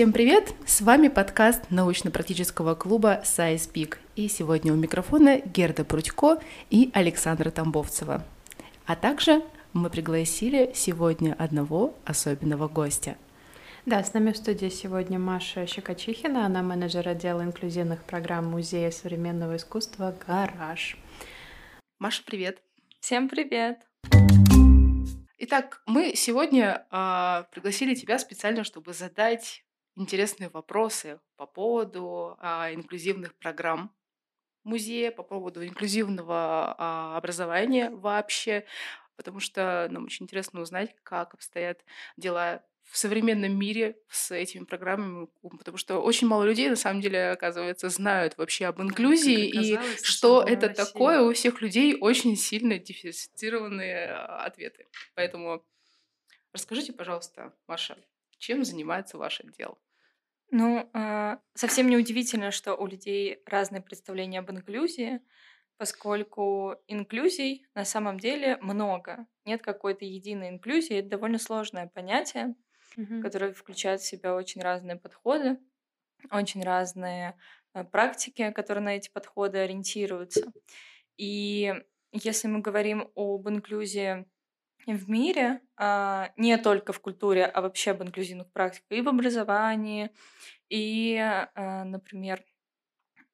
Всем привет! С вами подкаст научно-практического клуба SciSpeak. И сегодня у микрофона Герда Прудько и Александра Тамбовцева. А также мы пригласили сегодня одного особенного гостя. Да, с нами в студии сегодня Маша Щекочихина, она менеджер отдела инклюзивных программ Музея современного искусства «Гараж». Маша, привет! Всем привет! Итак, мы сегодня э, пригласили тебя специально, чтобы задать интересные вопросы по поводу э, инклюзивных программ музея, по поводу инклюзивного э, образования вообще, потому что нам очень интересно узнать, как обстоят дела в современном мире с этими программами, потому что очень мало людей, на самом деле, оказывается, знают вообще об инклюзии и что это России. такое. У всех людей очень сильно дифференцированные а, ответы. Поэтому расскажите, пожалуйста, Маша, чем занимается ваш отдел? Ну, э, совсем не удивительно, что у людей разные представления об инклюзии, поскольку инклюзий на самом деле много. Нет какой-то единой инклюзии, это довольно сложное понятие угу. который включает в себя очень разные подходы, очень разные э, практики, которые на эти подходы ориентируются. И если мы говорим об инклюзии в мире, а, не только в культуре, а вообще об инклюзивных практиках и в образовании, и, а, например,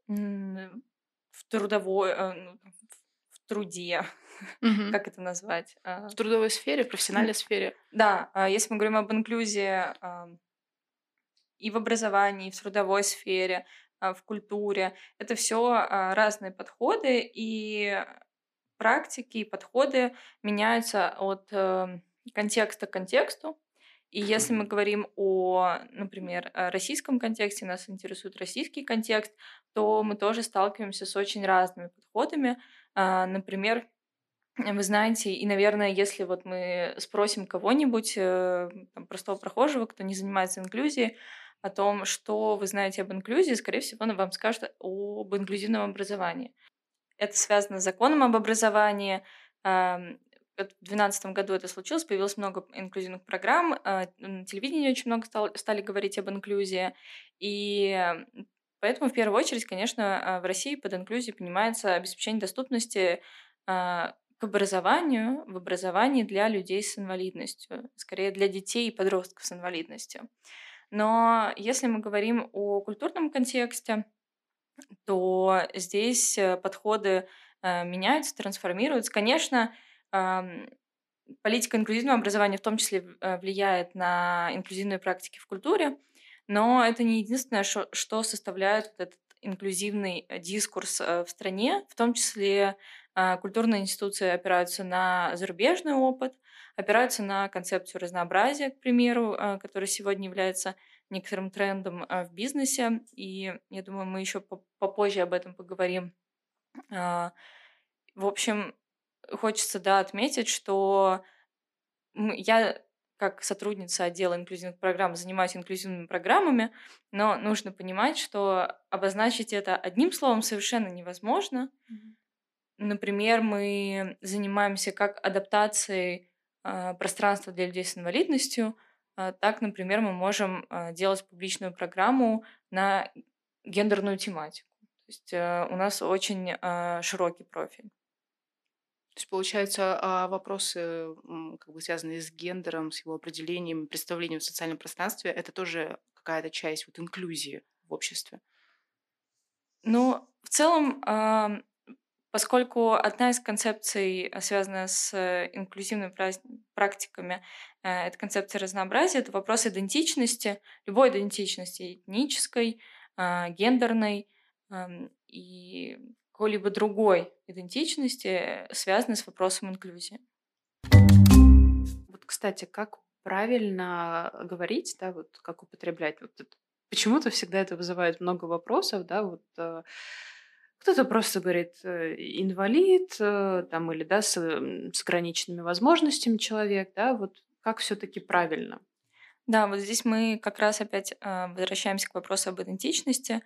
в трудовой, э, ну, в труде, Мгм. как это назвать? А, В трудовой сфере, в профессиональной сфере. Да, а если мы говорим об инклюзии и в образовании, и в трудовой сфере, а, в культуре, это все разные подходы, и практики и подходы меняются от э, контекста к контексту. И если мы говорим о, например, российском контексте, нас интересует российский контекст, то мы тоже сталкиваемся с очень разными подходами. Например, вы знаете, и, наверное, если вот мы спросим кого-нибудь, э, там, простого прохожего, кто не занимается инклюзией, о том, что вы знаете об инклюзии, скорее всего, он вам скажет об инклюзивном образовании. Это связано с законом об образовании. В 2012 году это случилось, появилось много инклюзивных программ, а, на телевидении очень много стал, стали говорить об инклюзии. И поэтому, в первую очередь, конечно, а, в России под инклюзией понимается обеспечение доступности а, к образованию в образовании для людей с инвалидностью, скорее для детей и подростков с инвалидностью. Но если мы говорим о культурном контексте, то здесь э, подходы э, меняются, трансформируются. Конечно, политика инклюзивного образования в том числе э, влияет на инклюзивные практики в культуре, но это не единственное, что составляет этот инклюзивный дискурс в стране, в том числе культурные институции опираются на зарубежный опыт, опираются на концепцию разнообразия, к примеру, который сегодня является некоторым трендом а, в бизнесе. И я думаю, мы еще попозже об этом поговорим. В общем, хочется да, отметить, что я как сотрудница отдела инклюзивных программ занимаюсь инклюзивными программами, но нужно понимать, что обозначить это одним словом совершенно невозможно. Mm-hmm. Например, мы занимаемся как адаптацией э, пространства для людей с инвалидностью, так, например, мы можем э, делать публичную программу на гендерную тематику. То есть э, у нас очень э, широкий профиль. То есть, получается, а вопросы, как бы связанные с гендером, с его определением, представлением в социальном пространстве, это тоже какая-то часть вот инклюзии в обществе. Ну, в целом, поскольку одна из концепций, э, связанная с э, инклюзивными практиками, э, это концепция разнообразия, это вопрос идентичности, любой идентичности, этнической, гендерной эм, и какой-либо другой идентичности, связанной с вопросом инклюзии. Вот, кстати, как правильно говорить, да, вот как употреблять? Вот почему-то всегда это вызывает много вопросов, да, вот кто-то просто говорит э, инвалид, э, там, или да, с, с ограниченными возможностями человек, да, вот как все-таки правильно? Да, вот здесь мы как раз опять э, возвращаемся к вопросу об идентичности.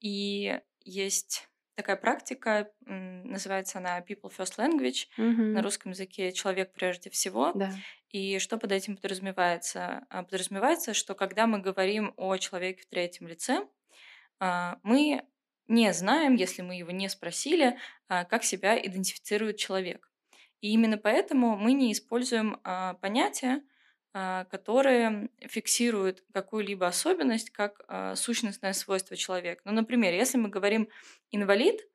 И есть такая практика, называется она People First Language, mm-hmm. на русском языке человек прежде всего. Да. И что под этим подразумевается? А, подразумевается, что когда мы говорим о человеке в третьем лице, а, мы не знаем, если мы его не спросили, а, как себя идентифицирует человек. И именно поэтому мы не используем понятия, которые фиксируют какую-либо особенность как сущностное свойство человека. Ну, например, если мы говорим инвалид,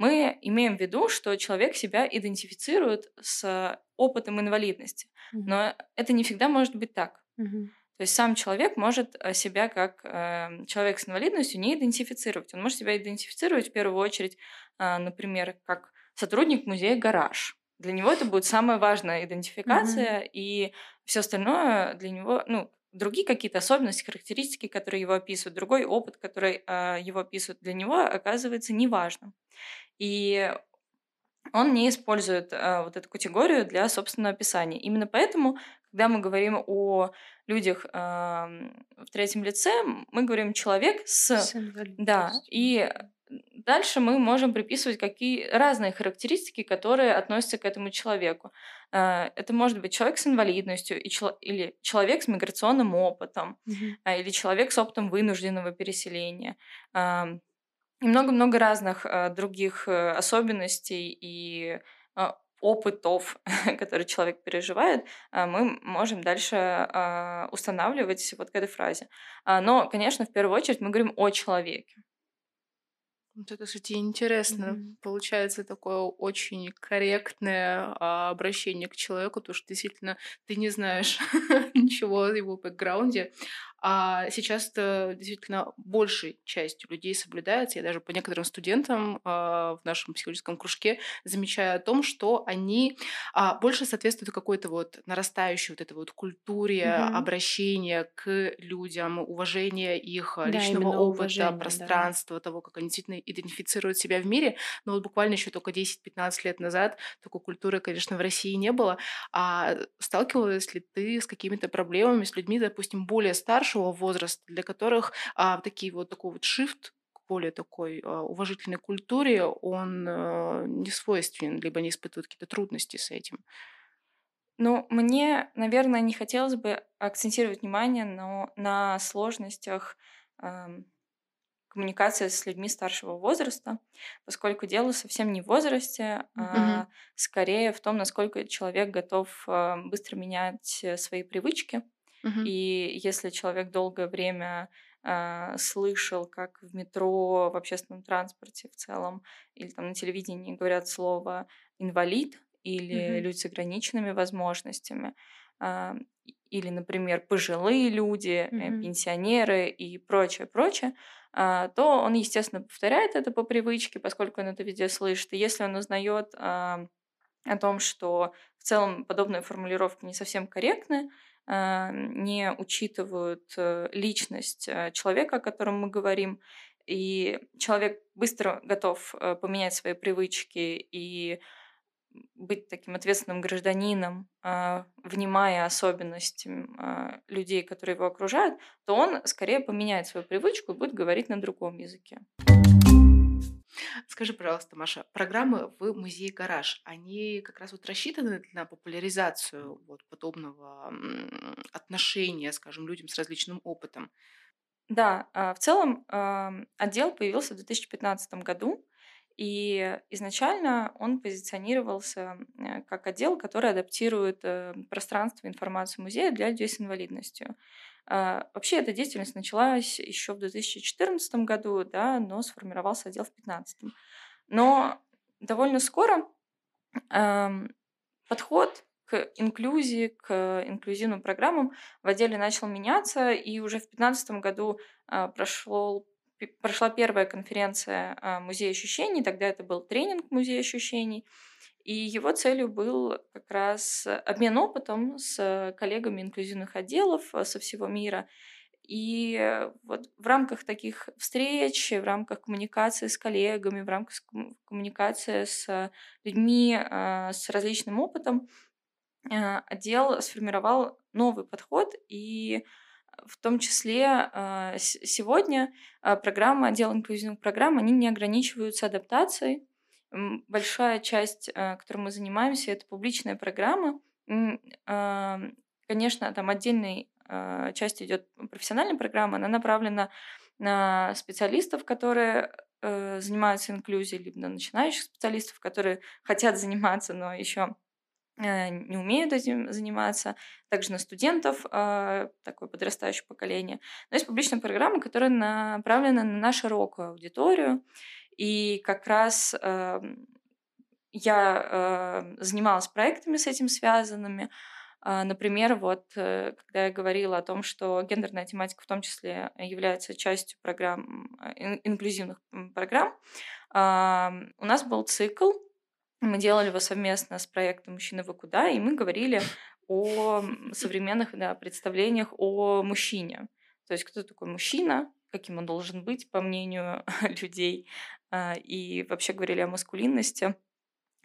мы имеем в виду, что человек себя идентифицирует с опытом инвалидности. Mm-hmm. Но это не всегда может быть так. Mm-hmm. То есть сам человек может э, себя как э, человек с инвалидностью не идентифицировать. Он может себя идентифицировать в первую очередь, э, например, как сотрудник музея «Гараж». Для него это будет самая важная идентификация, mm-hmm. и все остальное для него, ну, другие какие-то особенности, характеристики, которые его описывают, другой опыт, который э, его описывают, для него оказывается неважным. И он не использует э, вот эту категорию для собственного описания. Именно поэтому, когда мы говорим о людях э, в третьем лице, мы говорим человек с, с да, и дальше мы можем приписывать какие разные характеристики, которые относятся к этому человеку. Э, это может быть человек с инвалидностью, или человек с миграционным опытом, mm-hmm. или человек с опытом вынужденного переселения. И много-много разных других э, особенностей и опытов, которые человек переживает, мы можем дальше устанавливать вот к этой фразе. Но, конечно, в первую очередь мы говорим о человеке. Вот это, кстати, интересно. Mm-hmm. Получается такое очень корректное а, обращение к человеку, потому что действительно ты не знаешь ничего о его бэкграунде. А сейчас это действительно большей частью людей соблюдается. Я даже по некоторым студентам а, в нашем психологическом кружке замечаю о том, что они а, больше соответствуют какой-то вот нарастающей вот этой вот культуре mm-hmm. обращения к людям, уважения их да, личного опыта, уважение, пространства, да. того, как они действительно идентифицируют себя в мире. Но вот буквально еще только 10-15 лет назад такой культуры, конечно, в России не было. А сталкивалась ли ты с какими-то проблемами с людьми, допустим, более старше, старшего возраста, для которых а, такие вот такой вот shift более такой а, уважительной культуре, он а, не свойственен, либо не испытывают какие-то трудности с этим. Ну, мне, наверное, не хотелось бы акцентировать внимание но на сложностях э, коммуникации с людьми старшего возраста, поскольку дело совсем не в возрасте, а mm-hmm. скорее в том, насколько человек готов э, быстро менять э, свои привычки Мгм. И если человек долгое время а, слышал, как в метро, в общественном транспорте в целом, или там на телевидении говорят слово инвалид или Мгм. люди с ограниченными возможностями, а, или, например, пожилые люди, э, Мгм. пенсионеры и прочее, прочее, а, то он, естественно, повторяет это по привычке, поскольку он это везде слышит. И если он узнает о том, что в целом подобные формулировки не совсем корректны, не учитывают э, личность э, человека, о котором мы говорим, и человек быстро готов э, поменять свои привычки и быть таким ответственным гражданином, а, внимая особенностям а, людей, которые его окружают, то он скорее поменяет свою привычку и будет говорить на другом языке. Скажи, пожалуйста, Маша, программы в музее «Гараж», они как раз вот рассчитаны на популяризацию вот подобного отношения, скажем, людям с различным опытом? Да, а, в целом отдел появился в 2015 году, и изначально он позиционировался как отдел, который адаптирует э, пространство и информацию музея для людей с инвалидностью. А, вообще эта деятельность началась еще в 2014 году, да, но сформировался отдел в 2015. Но довольно скоро подход к инклюзии, к инклюзивным программам в отделе начал меняться, и уже в 2015 году э, прошло, прошла первая конференция э, Музея ощущений, тогда это был тренинг Музея ощущений, и его целью был как раз обмен опытом с коллегами инклюзивных отделов э, со всего мира. И вот в рамках таких встреч, в рамках коммуникации с коллегами, в рамках коммуникации с людьми э, с различным опытом, э, отдел сформировал новый подход и в том числе сегодня программа, отдел инклюзивных программ, они не ограничиваются адаптацией. Большая часть, которой мы занимаемся, это публичная программа. Конечно, там отдельной часть идет профессиональная программа, она направлена на специалистов, которые э, занимаются инклюзией, либо на начинающих специалистов, которые хотят заниматься, но еще э, не умеют этим заниматься, также на студентов, э, такое подрастающее поколение. Но есть публичная программа, которая направлена на широкую аудиторию, и как раз э, я э, занималась проектами с этим связанными, а, например, вот э, когда я говорила о том, что гендерная тематика в том числе является частью программ, а, инклюзивных программ, у нас был цикл, мы делали его совместно с проектом «Мужчина вы куда», и мы говорили о современных да, представлениях о мужчине. То есть кто такой мужчина, каким он должен быть, по мнению людей, и вообще говорили о маскулинности.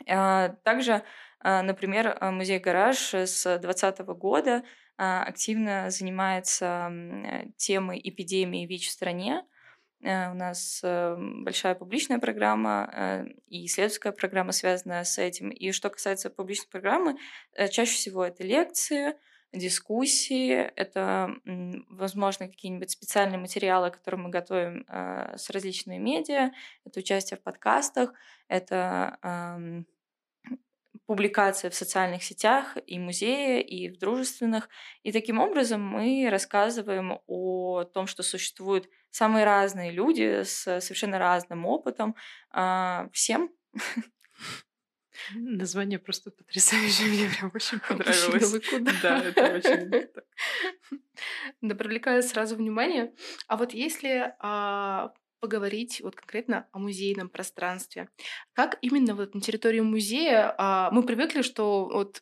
Также а, например, а, музей «Гараж» с 2020 года а, активно занимается э, темой эпидемии ВИЧ в стране. Э, у нас э, большая публичная программа и исследовательская программа, связанная с этим. И что касается публичной программы, чаще всего это лекции, дискуссии, это, возможно, какие-нибудь специальные материалы, которые мы готовим с различными медиа, это участие в подкастах, это публикации в социальных сетях и музее, и в дружественных. И таким образом мы рассказываем о том, что существуют самые разные люди с совершенно разным опытом. А, всем. Название просто потрясающее, мне прям очень понравилось. Да, это очень Да, привлекает сразу внимание. А вот если а, поговорить вот конкретно о музейном пространстве. Как именно вот на территории музея а, мы привыкли, что вот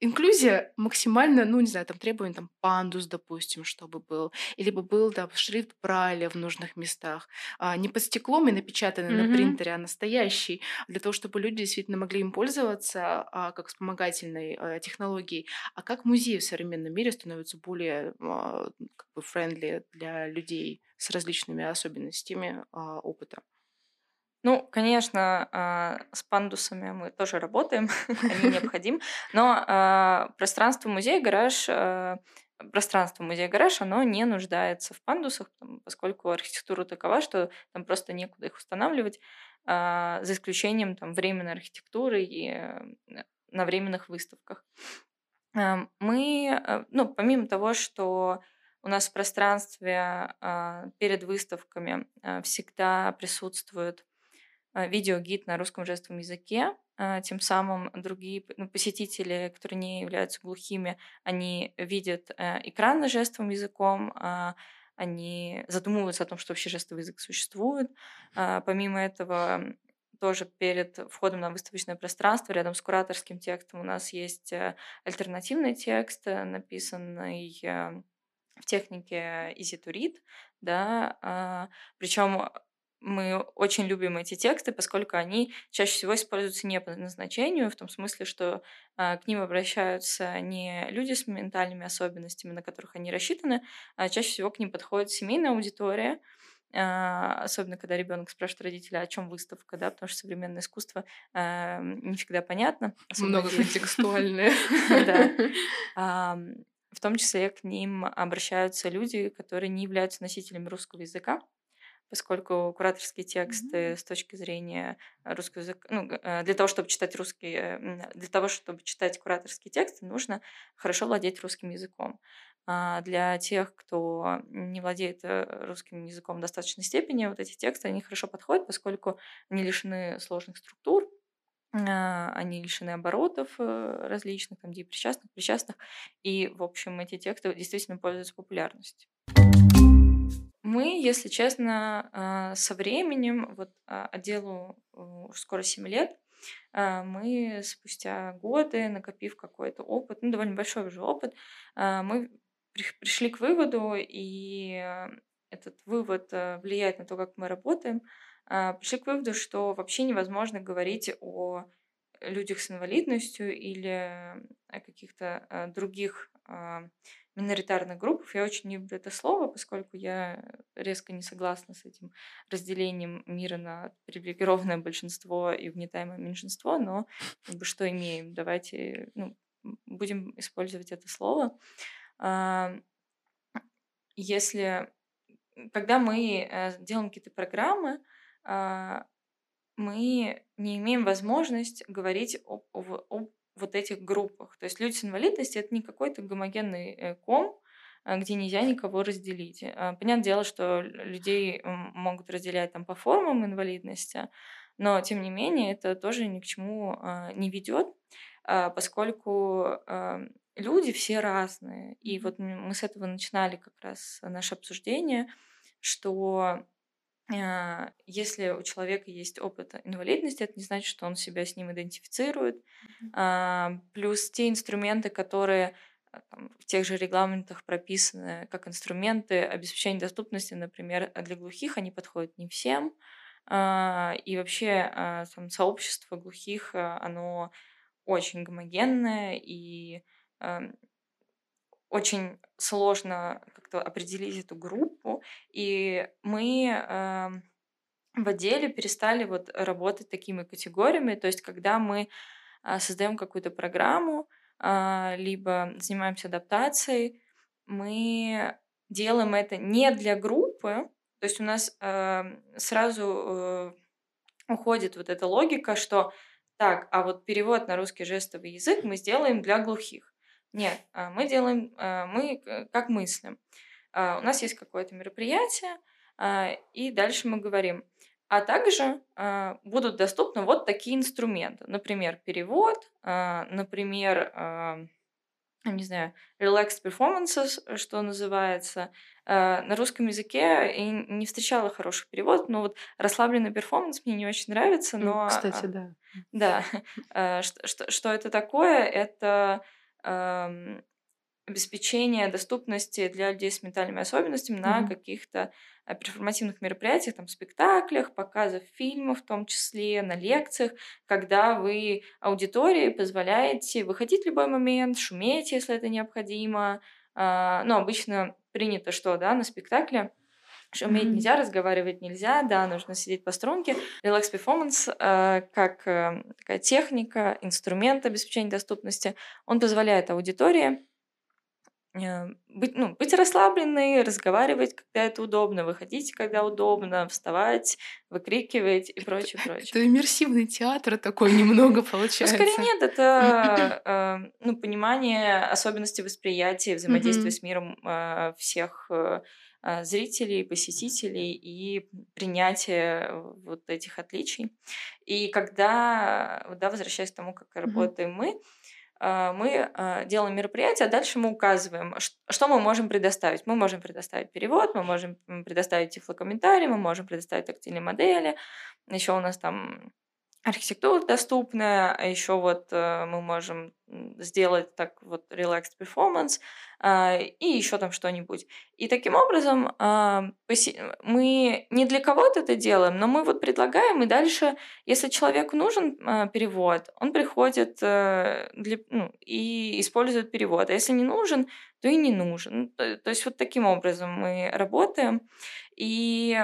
инклюзия максимально, ну, не знаю, там требования, там, пандус, допустим, чтобы был, или бы был, да, шрифт Брайля в нужных местах, а, не под стеклом и напечатанный mm-hmm. на принтере, а настоящий, для того, чтобы люди действительно могли им пользоваться а, как вспомогательной а, технологией. А как музей в современном мире становится более а, как бы friendly для людей с различными особенностями а, опыта? Ну, конечно, а, с пандусами мы тоже работаем, они необходимы, но а, пространство музея гараж а, пространство музея гараж, оно не нуждается в пандусах, поскольку архитектура такова, что там просто некуда их устанавливать, за исключением там временной архитектуры и э, на временных выставках. Мы, ну, помимо того, что у нас в пространстве перед выставками всегда присутствует видеогид на русском жестовом языке. А, тем самым другие ну, посетители, которые не являются глухими, они видят э, экран на жестовым языком, а, они задумываются о том, что вообще жестовый язык существует. Помимо этого, тоже перед входом на выставочное пространство, рядом с кураторским текстом у нас есть э, альтернативный текст, э, написанный в технике Easy to Read, да, причем мы очень любим эти тексты, поскольку они чаще всего используются не по назначению, в том смысле, что а, к ним обращаются не люди с ментальными особенностями, на которых они рассчитаны, а чаще всего к ним подходит семейная аудитория, а, особенно когда ребенок спрашивает родителя, о чем выставка, да, потому что современное искусство а, не всегда понятно. Много контекстуальное. Да. В том числе к ним обращаются люди, которые не являются носителями русского языка, поскольку кураторские тексты mm-hmm. с точки зрения русского языка, ну, э, для того, чтобы читать русские, для того, чтобы читать кураторские тексты, нужно хорошо владеть русским языком. А для тех, кто не владеет э, русским языком в достаточной степени, вот эти тексты, они хорошо подходят, поскольку они лишены сложных структур, а, они лишены оборотов э, различных, там, причастных, причастных, и, в общем, эти тексты действительно пользуются популярностью. Мы, если честно, а, со временем, вот а, отделу уже скоро 7 лет, а, мы спустя годы, накопив какой-то опыт, ну, довольно большой уже опыт, мы пришли к выводу, и этот вывод влияет на то, как мы работаем, пришли к выводу, что вообще невозможно говорить о людях с инвалидностью или о каких-то других миноритарных группах. Я очень люблю это слово, поскольку я резко не согласна с этим разделением мира на привилегированное большинство и угнетаемое меньшинство, но как бы, что имеем? Давайте ну, будем использовать это слово. А, если когда мы э, делаем какие-то программы, а, мы не имеем возможность говорить об, об, об вот этих группах. То есть люди с инвалидностью это не какой-то гомогенный э, ком, а, где нельзя никого разделить. А, понятное дело, что людей могут разделять там по формам инвалидности, но тем не менее это тоже ни к чему не ведет, поскольку люди все разные. И вот мы с этого начинали как раз наше обсуждение, что а, если у человека есть опыт инвалидности, это не значит, что он себя с ним идентифицирует. Mm-hmm. Плюс те инструменты, которые а, там, в тех же регламентах прописаны как инструменты обеспечения доступности, например, для глухих, они подходят не всем. И вообще там, сообщество глухих, оно очень гомогенное, и очень сложно как-то определить эту группу, и мы э, в отделе перестали вот работать такими категориями, то есть когда мы э, создаем какую-то программу, э, либо занимаемся адаптацией, мы делаем это не для группы, то есть у нас э, сразу э, уходит вот эта логика, что так, а вот перевод на русский жестовый язык мы сделаем для глухих. Нет, а, мы делаем, а, мы как мыслим. А, у нас есть какое-то мероприятие, и дальше мы говорим, а также будут доступны вот такие инструменты. Например, перевод, например, не знаю, relaxed performances, что называется. На русском языке и не встречала хороших переводов, но вот расслабленный перформанс мне не очень нравится, но... Кстати, да. Да. Что, что, что это такое? Это обеспечение доступности для людей с ментальными особенностями на mm-hmm. каких-то а, перформативных мероприятиях, там, спектаклях, показах фильмов в том числе, на лекциях, когда вы аудитории позволяете выходить в любой момент, шуметь, если это необходимо. А, ну, обычно принято что, да, на спектакле Шуметь mm-hmm. нельзя, разговаривать нельзя, да, нужно сидеть по струнке. Relax Performance э, как э, такая техника, инструмент обеспечения доступности, он позволяет аудитории э, быть, ну, быть расслабленной, разговаривать, когда это удобно, выходить, когда удобно, вставать, выкрикивать и прочее, прочее. Это иммерсивный театр такой немного получается. Ну, скорее нет, это э, ну, понимание особенностей восприятия, взаимодействия с миром э, всех зрителей, посетителей и принятие вот этих отличий. И когда, да, возвращаясь к тому, как работаем мы, а, мы а, делаем мероприятие, а дальше мы указываем, что мы можем предоставить. Мы можем предоставить перевод, мы можем предоставить тифлокомментарий, мы можем предоставить тактильные модели. Еще у нас там архитектура доступная, а еще вот э, мы можем сделать так вот relaxed performance э, и еще там что-нибудь. И таким образом э, мы не для кого-то это делаем, но мы вот предлагаем, и дальше, если человеку нужен э, перевод, он приходит э, для, ну, и использует перевод, а если не нужен, то и не нужен. То, то есть вот таким образом мы работаем, и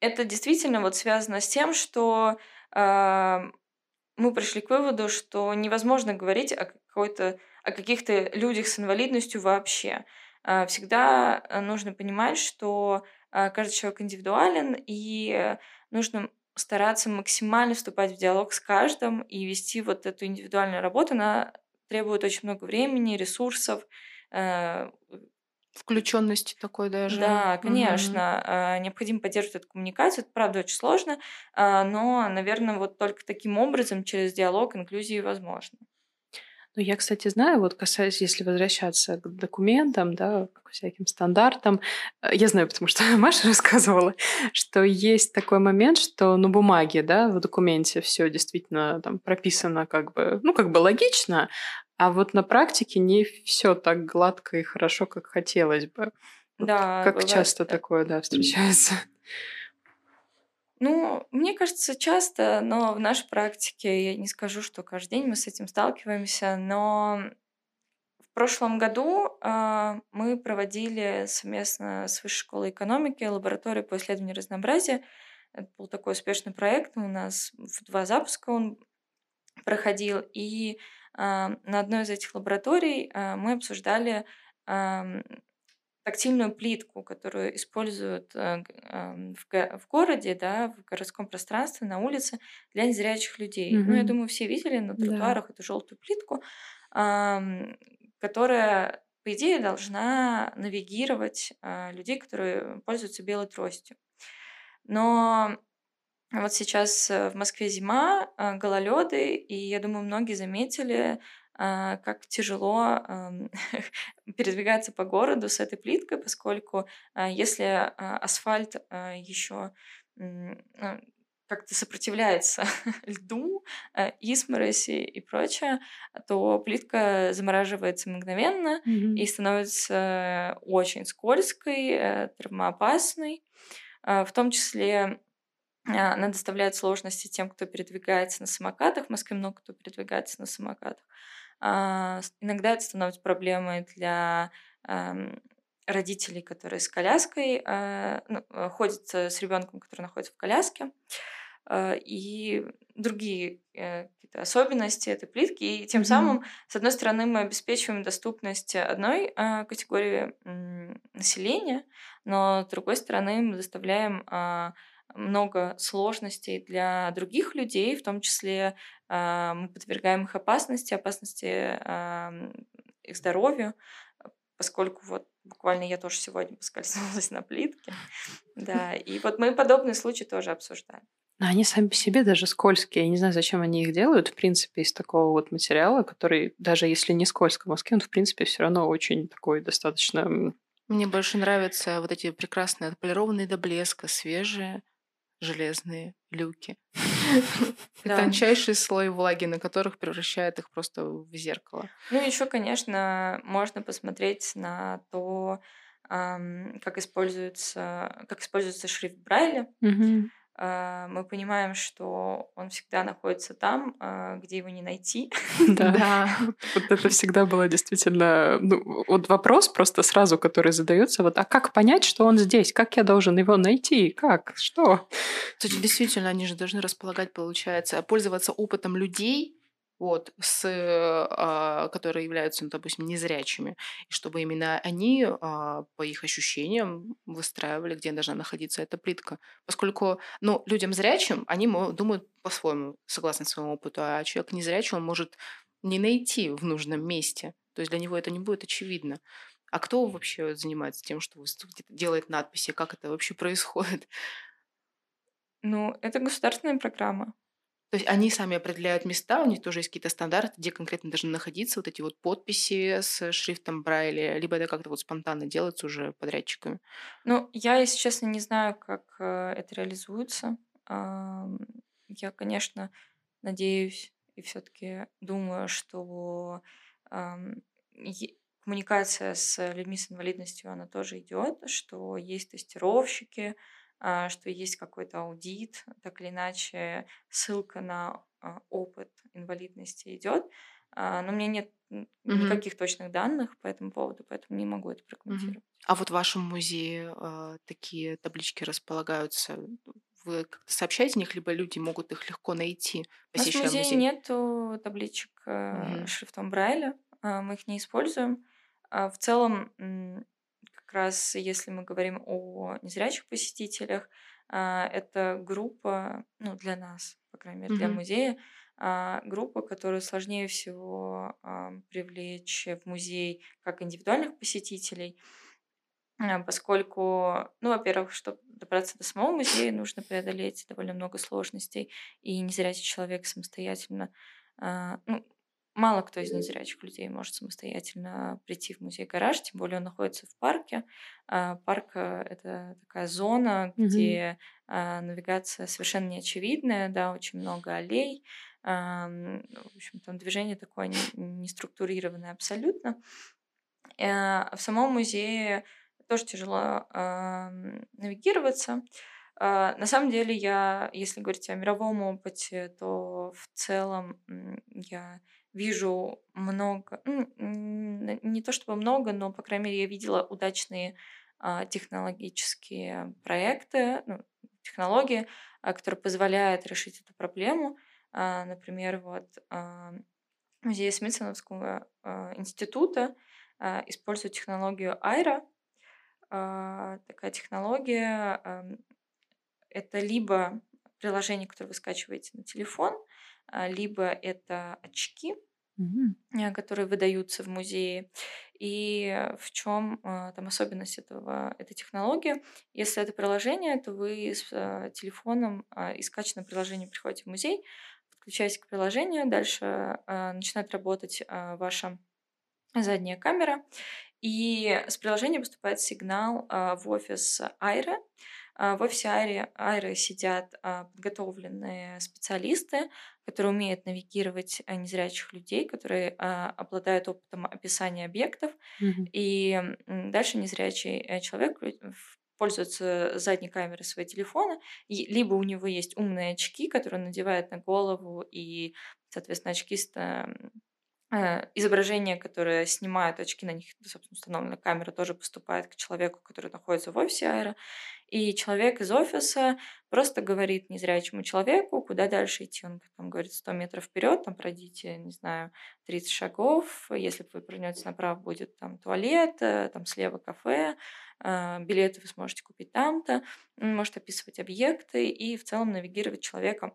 это действительно вот связано с тем, что мы пришли к выводу, что невозможно говорить о какой-то о каких-то людях с инвалидностью вообще. А, всегда э, нужно понимать, что а, каждый человек индивидуален, и нужно стараться максимально вступать в диалог с каждым и вести вот эту индивидуальную работу. Она требует очень много времени, ресурсов, э, Включенности такой даже. Да, конечно. Угу. Необходимо поддерживать эту коммуникацию. Это, правда, очень сложно, а, но, наверное, вот только таким образом, через диалог, инклюзии возможно. Ну, я, кстати, знаю, вот касаясь, если возвращаться к документам, да, к всяким стандартам, э, я знаю, потому что Маша рассказывала, что есть такой момент, что на бумаге, да, в документе все действительно там прописано как бы, ну, как бы логично, а вот на практике не все так гладко и хорошо, как хотелось бы. Вот да, как часто так. такое, да, встречается? Ну, мне кажется, часто, но в нашей практике я не скажу, что каждый день мы с этим сталкиваемся, но в прошлом году э, мы проводили совместно с Высшей школой экономики лабораторию по исследованию разнообразия. Это был такой успешный проект. У нас в два запуска он проходил. И на одной из этих лабораторий э, мы обсуждали тактильную плитку, которую используют э, в, городе, да, в городском пространстве, на улице для незрячих людей. Mm-hmm. Ну, я думаю, все видели на тротуарах да. эту желтую плитку, которая, по идее, должна навигировать людей, которые пользуются белой тростью. Но вот сейчас э, в Москве зима, э, гололеды, и я думаю, многие заметили, а, как тяжело передвигаться по городу с этой плиткой, поскольку а, если а, асфальт еще как-то сопротивляется льду, измороси и прочее, то плитка замораживается мгновенно mm-hmm. и становится очень скользкой, э, травмоопасной. В том числе она доставляет сложности тем, кто передвигается на самокатах. В Москве много кто передвигается на самокатах. А, иногда это становится проблемой для родителей, которые с коляской а, ну, э, ходят с ребенком, который находится в коляске, а, и другие э, какие-то особенности этой плитки. И тем mm-hmm. самым, с одной стороны, мы обеспечиваем доступность одной категории населения, но с другой стороны, мы заставляем много сложностей для других людей, в том числе э, мы подвергаем их опасности, опасности э, их здоровью, поскольку вот буквально я тоже сегодня поскользнулась на плитке. Да, и вот мы подобные случаи тоже обсуждаем. Но они сами по себе даже скользкие. Я не знаю, зачем они их делают, в принципе, из такого вот материала, который, даже если не скользко в Москве, он, в принципе, все равно очень такой достаточно мне больше нравятся вот эти прекрасные отполированные до блеска, свежие, железные люки. Тончайший слой влаги, на которых превращает их просто в зеркало. Ну, еще, конечно, можно посмотреть на то, как используется, как используется шрифт Брайля. А, мы понимаем, что он всегда находится там, а, где его не найти. Да, вот это всегда было действительно ну, вот вопрос просто сразу, который задается, вот, а как понять, что он здесь? Как я должен его найти? Как? Что? Действительно, они же должны располагать, получается, пользоваться опытом людей, вот, с, а, которые являются, ну, допустим, незрячими, и чтобы именно они, а, по их ощущениям, выстраивали, где должна находиться эта плитка. Поскольку, ну, людям зрячим, они думают по-своему, согласно своему опыту, а человек незрячий, он может не найти в нужном месте. То есть для него это не будет очевидно. А кто вообще занимается тем, что делает надписи, как это вообще происходит? Ну, это государственная программа. То есть они сами определяют места, у них тоже есть какие-то стандарты, где конкретно должны находиться вот эти вот подписи с шрифтом Брайля, либо это как-то вот спонтанно делается уже подрядчиками. Ну, я, если честно, не знаю, как э, это реализуется. Я, конечно, надеюсь и все-таки думаю, что коммуникация с людьми с инвалидностью, она тоже идет, что есть тестировщики, что есть какой-то аудит, так или иначе ссылка на а, опыт инвалидности идет. А, но у меня нет никаких mm-hmm. точных данных по этому поводу, поэтому не могу это прокомментировать. Mm-hmm. А вот в вашем музее такие таблички располагаются? Вы как-то сообщаете о них, либо люди могут их легко найти, посещая музей? В музее нету табличек mm-hmm. шрифтом Брайля, мы их не используем. В целом как раз если мы говорим о незрячих посетителях, а, это группа, ну, для нас, по крайней мере, для mm-hmm. музея, а, группа, которую сложнее всего привлечь в музей как индивидуальных посетителей, а, поскольку, ну, во-первых, чтобы добраться до самого музея, нужно преодолеть довольно много сложностей, и незрячий человек самостоятельно, ну, Мало кто из незрячих людей может самостоятельно прийти в музей-гараж, тем более он находится в парке. А, парк э, — это такая зона, где mm-hmm. навигация совершенно неочевидная, да, очень много аллей. В общем, там движение такое неструктурированное абсолютно. Э, в самом музее тоже тяжело навигироваться. А, на самом деле я, если говорить о мировом опыте, то в целом я вижу много, ну, не то чтобы много, но, по крайней мере, я видела удачные а, технологические проекты, ну, технологии, а, которые позволяют решить эту проблему. Например, вот музей Смитсоновского института использует технологию Айра. Такая технология это либо приложение, которое вы скачиваете на телефон, а, либо это очки, mm-hmm. которые выдаются в музее. И в чем а, там особенность этого, этой технологии? Если это приложение, то вы с телефоном и скачанным приложением приходите в музей, подключаетесь к приложению, дальше начинает работать ваша задняя камера, и с приложения поступает сигнал в офис Айра, а, в офисе Айры, Айры сидят а, подготовленные специалисты, которые умеют навигировать а, незрячих людей, которые обладают опытом описания объектов. Mm-hmm. И дальше незрячий э, человек пользуется задней камерой своего телефона, либо у него есть умные очки, которые он надевает на голову, и, соответственно, очки Э, изображение, которое снимает очки, на них, собственно, установлена камера, тоже поступает к человеку, который находится в офисе Аэро. И человек из офиса просто говорит незрячему человеку, куда дальше идти. Он там говорит 100 метров вперед, там пройдите, не знаю, 30 шагов. Если вы повернете направо, будет там туалет, э, там слева кафе, э, билеты вы сможете купить там-то. Он может описывать объекты и в целом навигировать человека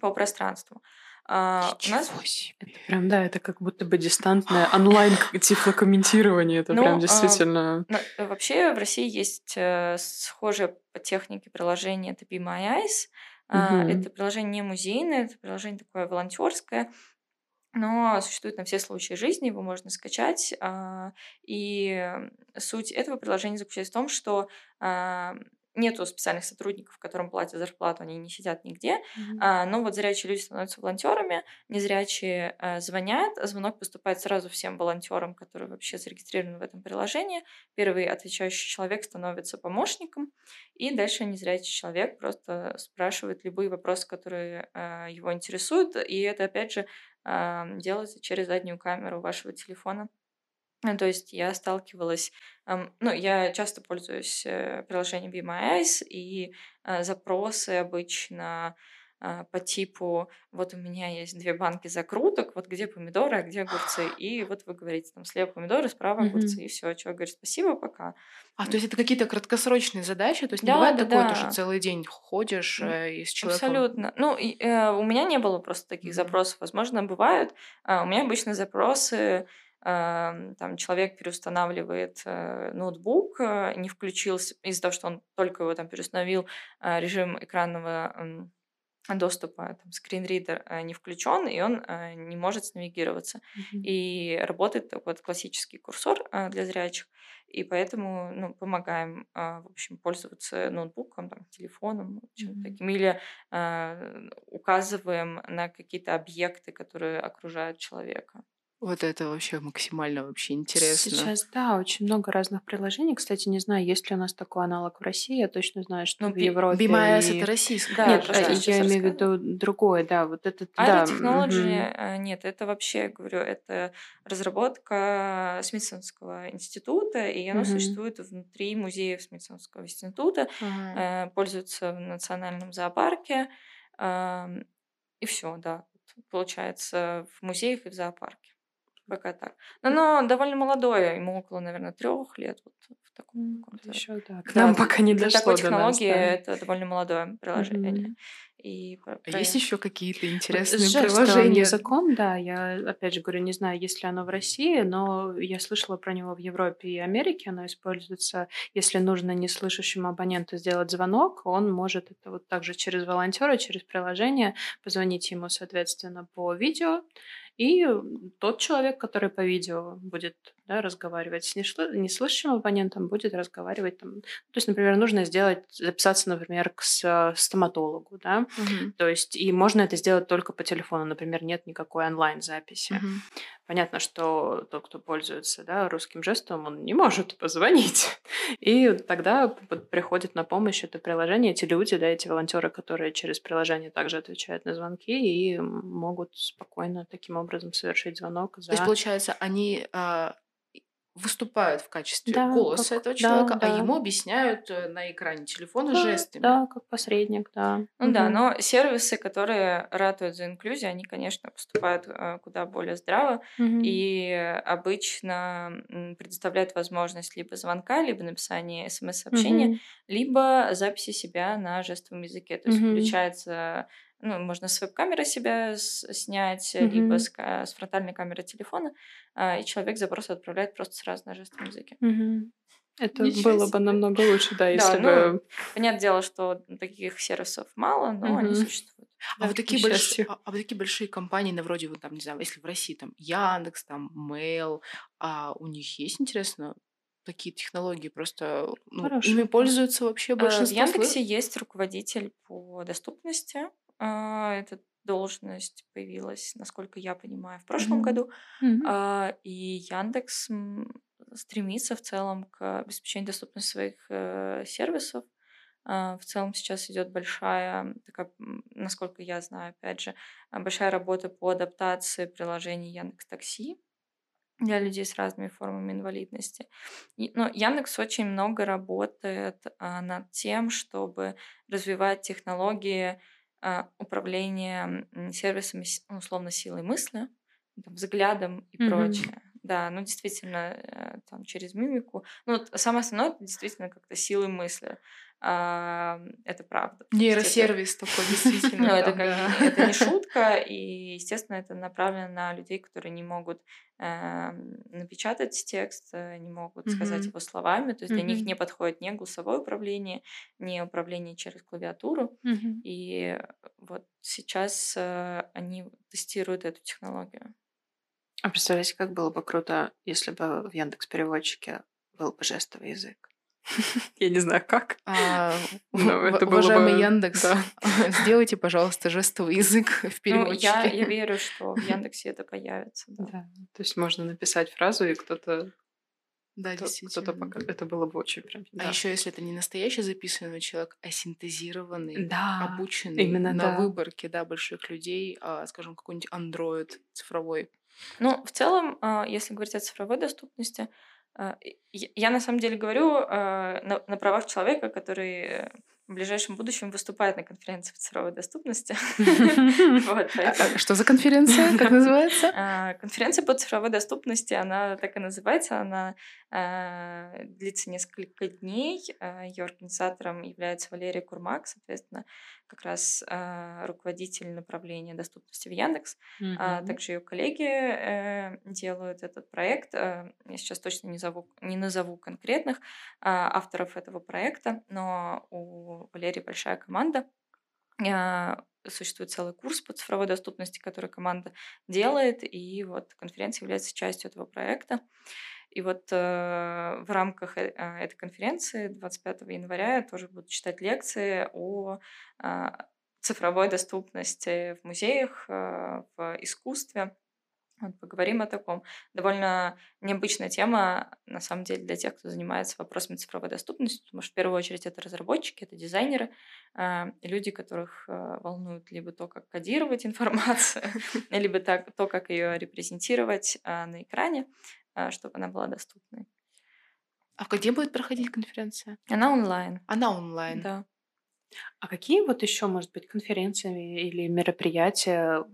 по пространству. А, у нас себе. Это прям, да, это как будто бы дистантное онлайн тифлокомментирование. Это ну, прям а, действительно... А, вообще в России есть э, схожие по технике приложение это Be My Eyes. Угу. Это приложение не музейное, это приложение такое волонтерское, но существует на все случаи жизни, его можно скачать. А, и суть этого приложения заключается в том, что нету специальных сотрудников, которым платят зарплату, они не сидят нигде. Mm-hmm. А, но вот зрячие люди становятся волонтерами, незрячие а, звонят, звонок поступает сразу всем волонтерам, которые вообще зарегистрированы в этом приложении. Первый отвечающий человек становится помощником, и дальше незрячий человек просто спрашивает любые вопросы, которые а, его интересуют, и это опять же а, делается через заднюю камеру вашего телефона. Ну, то есть я сталкивалась, эм, ну, я часто пользуюсь э, приложением Be My Eyes, и э, запросы обычно э, по типу, вот у меня есть две банки закруток, вот где помидоры, а где огурцы, и вот вы говорите, там, слева помидоры, справа огурцы, и все, человек говорит, спасибо, пока. А, то есть это какие-то краткосрочные задачи? То есть не да, бывает да, такое, да. то, что целый день ходишь э, и с человеком... Абсолютно. Ну, и, э, у меня не было просто таких mm-hmm. запросов. Возможно, бывают. А у меня обычно запросы там человек переустанавливает э, ноутбук, э, не включился из-за того, что он только его там переустановил, э, режим экранного доступа, там, скринридер не включен, и он не может снавигироваться. Mm-hmm. И работает вот классический курсор для зрячих, и поэтому ну, помогаем, в общем, пользоваться ноутбуком, там, телефоном, чем-то mm-hmm. таким, или указываем на какие-то объекты, которые окружают человека. Вот это вообще максимально вообще интересно. Сейчас, да, очень много разных приложений. Кстати, не знаю, есть ли у нас такой аналог в России. Я точно знаю, что ну, в Европе... BMS и... это российское. Да, нет, я, я имею в виду другое, да, вот это... А да. Угу. нет, это вообще, говорю, это разработка Смитсонского института, и оно угу. существует внутри музеев Смитсонского института, угу. пользуется в национальном зоопарке, и все, да, получается, в музеях и в зоопарке. Пока так. Но оно довольно молодое, ему около, наверное, трех лет. Вот в таком Еще, да. К нам пока не дошло такой технологии да. это довольно молодое приложение. Mm-hmm. И про... А есть еще какие-то интересные Жаль, приложения? языком, да. Я, опять же говорю, не знаю, есть ли оно в России, но я слышала про него в Европе и Америке. Оно используется, если нужно неслышащему абоненту сделать звонок, он может это вот также через волонтера, через приложение позвонить ему, соответственно, по видео И тот человек, который по видео будет да, разговаривать с неслышащим абонентом, будет разговаривать там. То есть, например, нужно сделать, записаться, например, к стоматологу, да, угу. то есть, и можно это сделать только по телефону, например, нет никакой онлайн-записи. Угу. Понятно, что тот, кто пользуется да, русским жестом, он не может позвонить. И тогда приходит на помощь это приложение, эти люди, да, эти волонтеры, которые через приложение также отвечают на звонки и могут спокойно таким образом совершить звонок. За... То есть, получается, они а, выступают в качестве да, голоса как, этого человека, да, а да. ему объясняют э, на экране телефона да, жестами. Да, как посредник, да. Ну угу. да, но сервисы, которые ратуют за инклюзию, они, конечно, поступают э, куда более здраво угу. и обычно предоставляют возможность либо звонка, либо написания смс-сообщения, угу. либо записи себя на жестовом языке. То есть угу. включается ну, можно с веб-камеры себя снять, mm-hmm. либо с, с фронтальной камеры телефона, а, и человек запрос отправляет просто сразу на жестовом языке. Mm-hmm. Это Ничего было себе. бы намного лучше, да, если да, бы... Ну, понятное дело, что таких сервисов мало, но mm-hmm. они существуют. А, да, вот такие большие, а, а вот такие большие компании, на вроде, вот там, не знаю, если в России там Яндекс, там Mail, а у них есть, интересно, такие технологии просто ну, ими пользуются вообще большинство. Э, в Яндексе есть руководитель по доступности, а, эта должность появилась, насколько я понимаю, в прошлом mm-hmm. году. Mm-hmm. И Яндекс стремится в целом к обеспечению доступности своих э, сервисов. А, в целом сейчас идет большая, такая, насколько я знаю, опять же, большая работа по адаптации приложений Яндекс Такси для людей с разными формами инвалидности. И, ну, Яндекс очень много работает а, над тем, чтобы развивать технологии а, управление сервисами, ну, условно, силой мысли, там, взглядом и mm-hmm. прочее. Да, ну действительно, э, там через мимику. Ну, вот самое основное это действительно как-то силы мысли. А, это правда. Нейросервис это... такой, действительно. Ну, это, как, это не шутка, и, естественно, это направлено на людей, которые не могут э, напечатать текст, э, не могут сказать его словами, то есть для них не подходит ни голосовое управление, ни управление через клавиатуру, и вот сейчас э, они тестируют эту технологию. А представляете, как было бы круто, если бы в Яндекс переводчике был бы жестовый язык? Я не знаю, как. А, это уважаемый бы... Яндекс, да. сделайте, пожалуйста, жестовый язык в переводчике. Ну, я, я верю, что в Яндексе это появится. Да. да. То есть можно написать фразу, и кто-то да, кто, действительно. Кто-то пока... Это было бы очень прям... А да. еще если это не настоящий записанный человек, а синтезированный, да, обученный именно, на да. выборке да, больших людей, а, скажем, какой-нибудь андроид цифровой. Ну, в целом, а, если говорить о цифровой доступности, я на самом деле говорю а, на, на правах человека, который в ближайшем будущем выступает на конференции по цифровой доступности. Что за конференция? Как называется? Конференция по цифровой доступности, она так и называется. Она длится несколько дней. Ее организатором является Валерия Курмак, соответственно, как раз э, руководитель направления доступности в Яндекс. Mm-hmm. Также ее коллеги э, делают этот проект. Э, я сейчас точно не, зову, не назову конкретных э, авторов этого проекта, но у Валерии большая команда. Э, существует целый курс по цифровой доступности, который команда делает, и вот конференция является частью этого проекта. И вот э, в рамках э, а, этой конференции 25 января я тоже буду читать лекции о э, цифровой доступности в музеях, э, в искусстве. Вот, поговорим о таком. Довольно необычная тема, на самом деле, для тех, кто занимается вопросами цифровой доступности, потому что в первую очередь это разработчики, это дизайнеры, э, люди, которых э, волнует либо то, как кодировать информацию, либо так, то, как ее репрезентировать э, на экране. А, чтобы она была доступной. А где будет проходить конференция? Она онлайн. Она онлайн. Да. А какие вот еще, может быть, конференции или мероприятия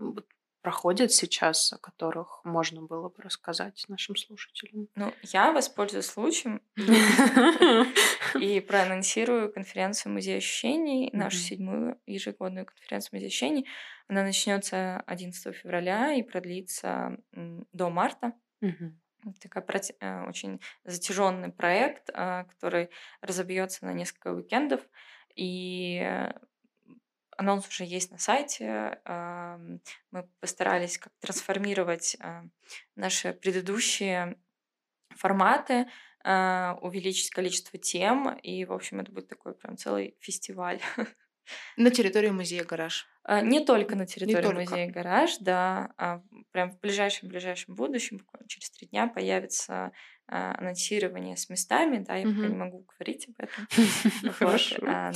проходят сейчас, о которых можно было бы рассказать нашим слушателям? Ну, я воспользуюсь случаем и проанонсирую конференцию «Музей ощущений», нашу седьмую ежегодную конференцию «Музей ощущений». Она начнется 11 февраля и продлится до марта такой э, очень затяженный проект, а, который разобьется на несколько уикендов. И анонс уже есть на сайте. Мы постарались как трансформировать наши предыдущие форматы, увеличить количество тем, и, в общем, это будет такой прям целый фестиваль. На территории музея «Гараж». Не только на территории только. музея «Гараж», да. А прям в ближайшем-ближайшем будущем, через три дня, появится а, анонсирование с местами, да, я пока не могу говорить об этом. Хорошо. А,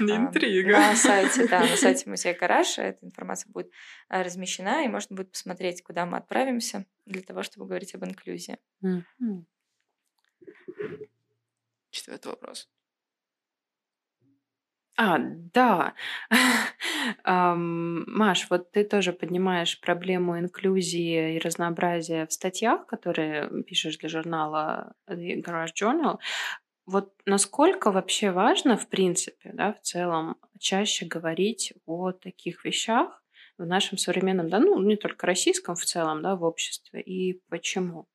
но Интрига. на сайте, да, на сайте музея Гараж эта информация будет размещена, и можно будет посмотреть, куда мы отправимся для того, чтобы говорить об инклюзии. Четвертый вопрос. А, да. Маш, вот ты тоже поднимаешь проблему инклюзии и разнообразия в статьях, которые пишешь для журнала The Garage Journal. Вот насколько вообще важно, в принципе, да, в целом, чаще говорить о таких вещах в нашем современном, да, ну, не только российском в целом, да, в обществе, и почему?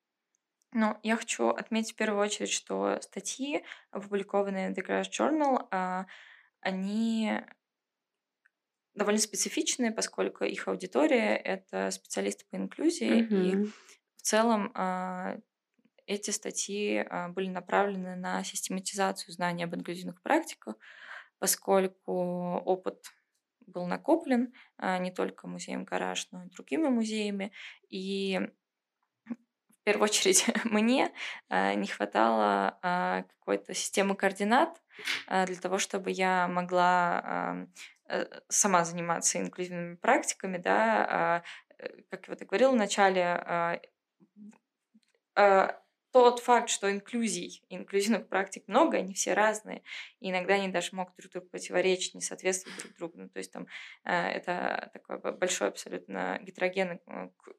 Ну, я хочу отметить в первую очередь, что статьи, опубликованные в The Garage Journal, а, они довольно специфичные, поскольку их аудитория — это специалисты по инклюзии, и в целом а, эти статьи а, были направлены на систематизацию знаний об инклюзивных практиках, поскольку опыт был накоплен а, не только музеем Гараж, но и другими музеями. И в первую очередь мне не хватало какой-то системы координат, для того, чтобы я могла э, сама заниматься инклюзивными практиками, да, а, э, как я вот и говорила в начале, а, тот факт, что инклюзий, инклюзивных практик много, они все разные, и иногда они даже могут друг другу противоречить, не соответствовать друг другу. Ну, то есть там это такой большой абсолютно гетерогенный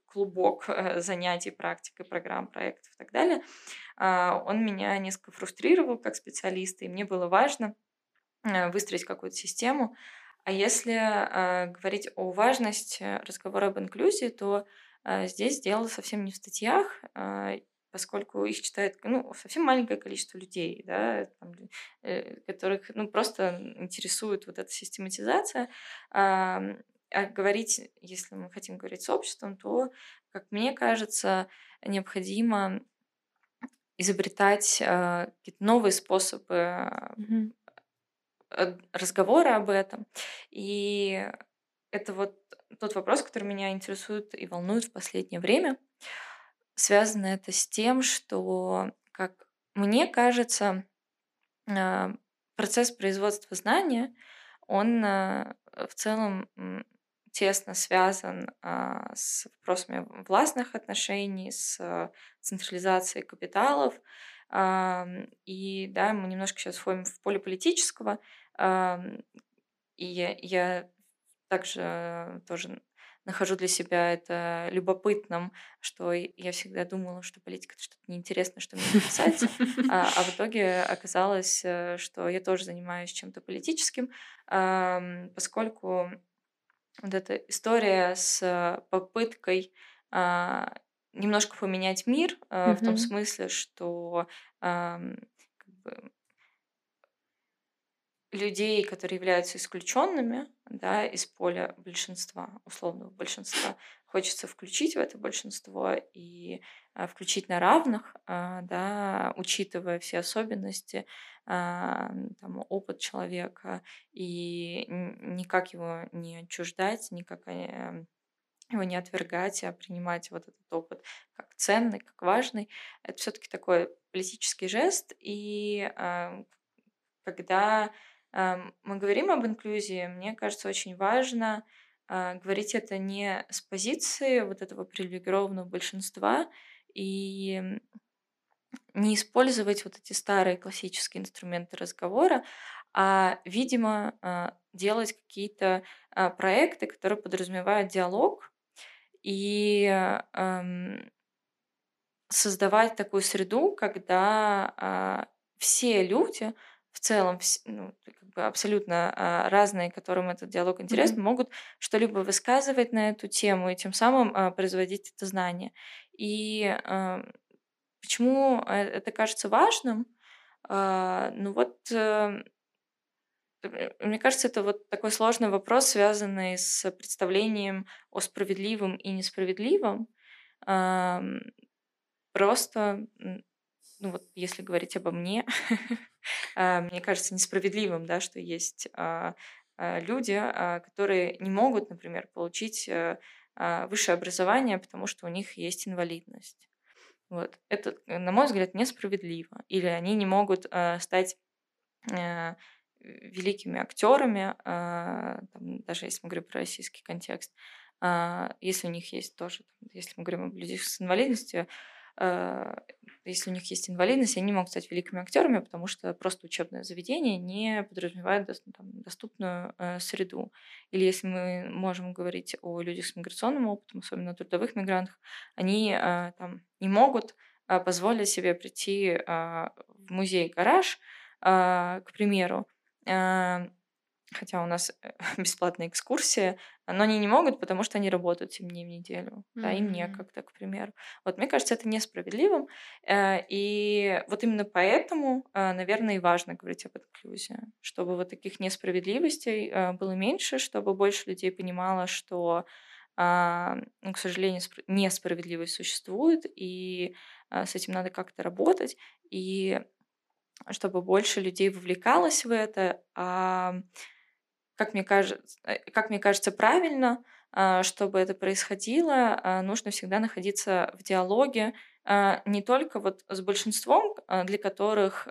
клубок занятий, практик и программ, проектов и так далее. А, он меня несколько фрустрировал как специалиста, и мне было важно э, выстроить какую-то систему. А если а, говорить о важности разговора об инклюзии, то а, здесь дело совсем не в статьях, поскольку их читает ну, совсем маленькое количество людей, да, там, э, которых ну, просто интересует вот эта систематизация. А, а говорить, если мы хотим говорить с обществом, то, как мне кажется, необходимо изобретать э, какие-то новые способы mm-hmm. разговора об этом. И это вот тот вопрос, который меня интересует и волнует в последнее время. Связано это с тем, что, как мне кажется, э, процесс производства знания, он э, в целом тесно связан а, с вопросами властных отношений, с а, централизацией капиталов. А, и да, мы немножко сейчас входим в поле политического. А, и я также тоже нахожу для себя это любопытным, что я всегда думала, что политика это что-то неинтересное, что мне касается, а, а в итоге оказалось, э, что я тоже занимаюсь чем-то политическим, поскольку вот эта история с попыткой а, немножко поменять мир а, в том смысле, что как бы, людей, которые являются исключенными да, из поля большинства, условного большинства, хочется включить в это большинство и а, включить на равных, а, да, учитывая все особенности, а, там, опыт человека и никак его не отчуждать, никак э, его не отвергать, а принимать вот этот опыт как ценный, как важный. Это все-таки такой политический жест. И когда мы говорим об инклюзии, мне кажется, очень важно говорить это не с позиции вот этого привилегированного большинства и не использовать вот эти старые классические инструменты разговора, а, видимо, а, делать какие-то а, проекты, которые подразумевают диалог и создавать такую среду, когда все люди в целом, ну, как бы абсолютно разные, которым этот диалог интересен, mm-hmm. могут что-либо высказывать на эту тему и тем самым производить это знание. И Почему э, это кажется важным? А, ну вот, э, э, мне кажется, это вот такой сложный вопрос, связанный с представлением о справедливом и несправедливом. Просто, ну вот если говорить обо мне, а, мне кажется несправедливым, да, что есть а, а, люди, которые не могут, например, получить э, высшее образование, потому что у них есть инвалидность. Вот. Это, на мой взгляд, несправедливо. Или они не могут стать э, великими актерами, а, там, даже если мы говорим про российский контекст, а, если у них есть тоже, если мы говорим об людях с инвалидностью, а, если у них есть инвалидность, они могут стать великими актерами, потому что просто учебное заведение не подразумевает доступную э, среду. Или если мы можем говорить о людях с миграционным опытом, особенно о трудовых мигрантах, они там не могут позволить себе прийти в музей-гараж, к примеру, Э, хотя у нас э, бесплатная экскурсия, но они не могут, потому что они работают 7 дней в неделю, mm-hmm. да, им некогда, к примеру. Вот мне кажется, это несправедливым, э, и вот именно поэтому, наверное, и важно говорить об инклюзии, чтобы вот таких несправедливостей было меньше, чтобы больше людей понимало, что а, ну, к сожалению, несправедливость существует, и с этим надо как-то работать. И чтобы больше людей вовлекалось в это. А, как, мне кажется, э, как мне кажется, правильно, а, чтобы это происходило, а, нужно всегда находиться в диалоге не только вот с большинством, для которых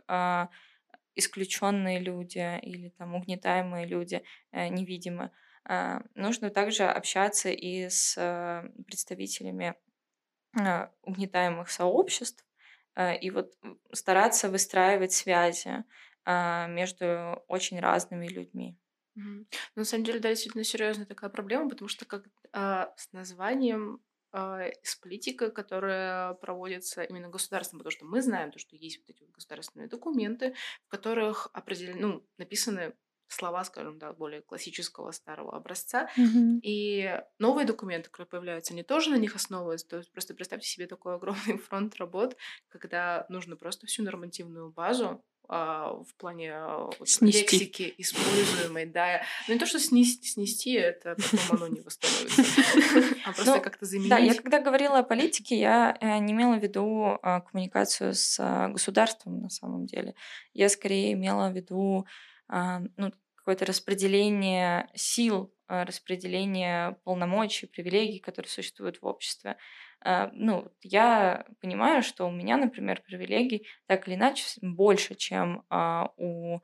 исключенные люди или там угнетаемые люди э, невидимы. Нужно также общаться и с представителями угнетаемых сообществ, и вот стараться выстраивать связи а, между очень разными людьми. Ну, на самом деле, да, действительно серьезная такая проблема, потому что как а, с названием а, с политикой, которая проводится именно государством, потому что мы знаем то, что есть вот эти вот государственные документы, в которых определены, ну, написаны слова, скажем, да, более классического старого образца. Mm-hmm. И новые документы, которые появляются, они тоже на них основываются. То есть просто представьте себе такой огромный фронт работ, когда нужно просто всю нормативную базу в плане а, вот, лексики используемой, да. Ну не то, что снести, снести это потом оно не восстановится, а просто ну, как-то заменить. Да, я когда говорила о политике, я э, не имела в виду а, коммуникацию с государством на самом деле. Я скорее имела в виду а, ну, какое-то распределение сил, а, распределение полномочий, привилегий, которые существуют в обществе. А, ну, я понимаю, что у меня, например, привилегий так или иначе больше, чем у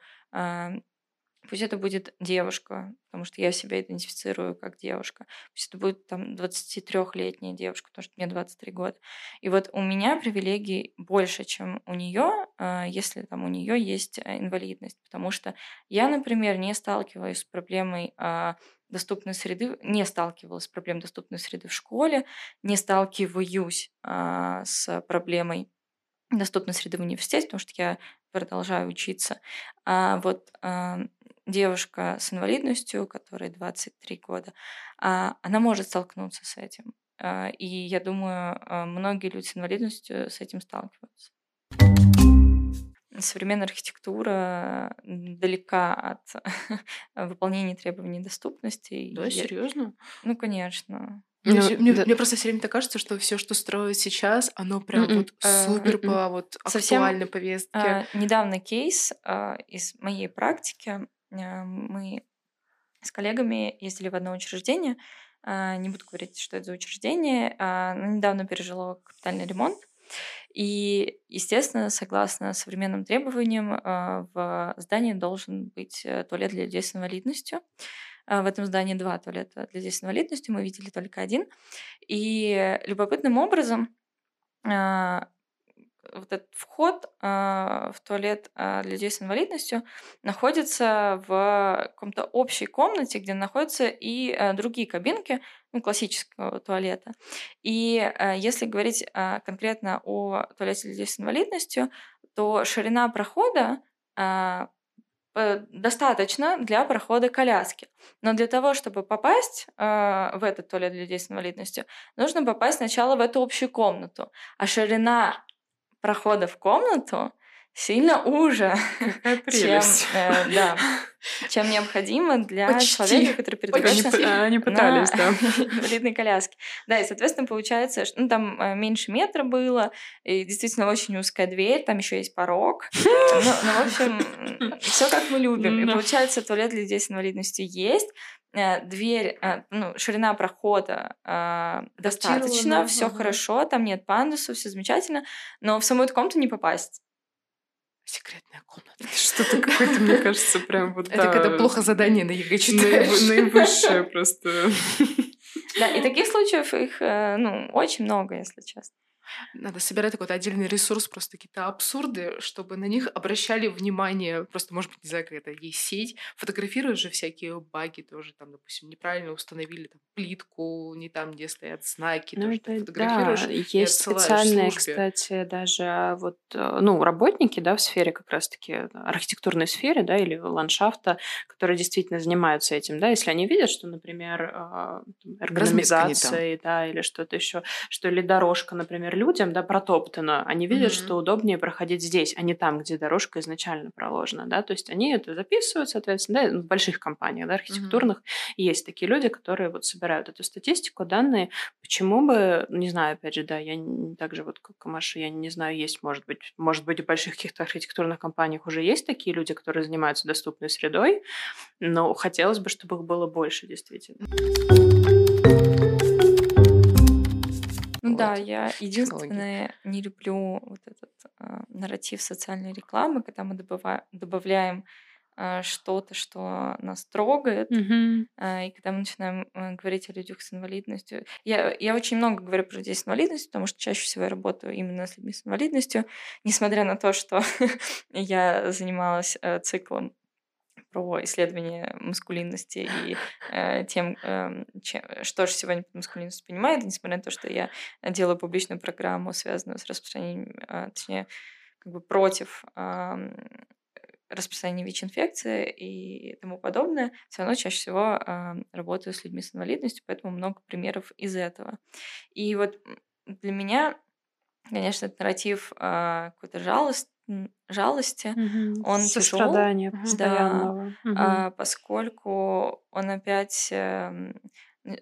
Пусть это будет девушка, потому что я себя идентифицирую как девушка. Пусть это будет там 23-летняя девушка, потому что мне 23 года. И вот у меня привилегий больше, чем у нее, а, если там у нее есть инвалидность. Потому что я, например, не сталкиваюсь с проблемой а, доступной среды, не сталкивалась с проблемой доступной среды в школе, не сталкиваюсь а, с проблемой доступной среды в университете, потому что я продолжаю учиться. А вот девушка с инвалидностью, которой 23 года, а, она может столкнуться с этим. А, и я думаю, а, многие люди с инвалидностью с этим сталкиваются. Современная архитектура далека от выполнения требований доступности. Да, серьезно? Ну, конечно. Мне, ну, мне, да. мне просто все время так кажется, что все, что строят сейчас, оно прям Mm-mm. вот супер Mm-mm. по вот актуальной повестке. А, недавно кейс а, из моей практики. А, мы с коллегами ездили в одно учреждение. А, не буду говорить, что это за учреждение. А, но недавно пережило капитальный ремонт. И, естественно, согласно современным требованиям, а, в здании должен быть э, туалет для людей с инвалидностью. А, в этом здании два туалета для людей с инвалидностью, мы видели только один. И любопытным образом а, вот этот вход в туалет для людей с инвалидностью находится в каком-то общей комнате, где находятся и другие кабинки ну, классического туалета. И если говорить конкретно о туалете для людей с инвалидностью, то ширина прохода Э, достаточно для прохода коляски. Но для того, чтобы попасть э, в этот туалет для людей с инвалидностью, нужно попасть сначала в эту общую комнату. А ширина прохода в комнату сильно уже, чем, э, да, чем необходимо для Почти. человека, который передвигается Они, п- они пытались, на да. инвалидной коляске. Да, и, соответственно, получается, что ну, там э, меньше метра было, и действительно очень узкая дверь, там еще есть порог. Ну, ну, в общем, все как мы любим. И получается, туалет для людей с инвалидностью есть, дверь, э, ну, ширина прохода э, достаточно, все ага. хорошо, там нет пандусов, все замечательно, но в саму эту комнату не попасть. Секретная комната. Что-то какое-то, мне кажется, прям вот... Это да, когда плохо задание на ЕГЭ читаешь. Наивысшее просто. Да, и таких случаев их, э, ну, очень много, если честно. Надо собирать какой-то отдельный ресурс, просто какие-то абсурды, чтобы на них обращали внимание. Просто, может быть, не знаю, какая-то есть сеть. Фотографируют же всякие баги тоже, там, допустим, неправильно установили там, плитку, не там, где стоят знаки. Ну, тоже это фотографируешь. да, и есть специальные, кстати, даже вот, э, ну, работники, да, в сфере как раз-таки архитектурной сфере, да, или ландшафта, которые действительно занимаются этим, да, если они видят, что, например, э, там. эргономизацией, да, или что-то еще, что или дорожка, например, людям, да, протоптана, они видят, Мгм. что удобнее проходить здесь, а не там, где дорожка изначально проложена, да, то есть они это записывают, соответственно, да, в больших компаниях, да, архитектурных, и есть такие люди, которые вот собирают эту статистику, данные, почему бы, не знаю, опять же, да, я не так же вот, как Маша, я не знаю, есть, может быть, может быть, в больших каких-то архитектурных компаниях уже есть такие люди, которые занимаются доступной средой, но хотелось бы, чтобы их было больше, действительно. Ну да, Вот. я единственное не люблю вот этот а, нарратив социальной рекламы, когда мы добава- добавляем а, что-то, что нас трогает, а, и когда мы начинаем а, говорить о людях с инвалидностью. Я, я очень много говорю про людей с инвалидностью, потому что чаще всего я работаю именно с людьми с инвалидностью, несмотря на то, что я занималась э, циклом про исследование маскулинности и э, тем, эм, чем- что же сегодня под маскулинностью понимает, несмотря на то, что я делаю публичную программу, связанную с распространением, а, точнее, как бы против ам, распространения ВИЧ-инфекции и тому подобное, все равно чаще всего ам, работаю с людьми с инвалидностью, поэтому много примеров из этого. И вот для меня, конечно, этот нарратив а, какой-то жалость, жалости, Он тяжел, Сострадание Мгм. постоянного. Мгм. а, поскольку он опять эм,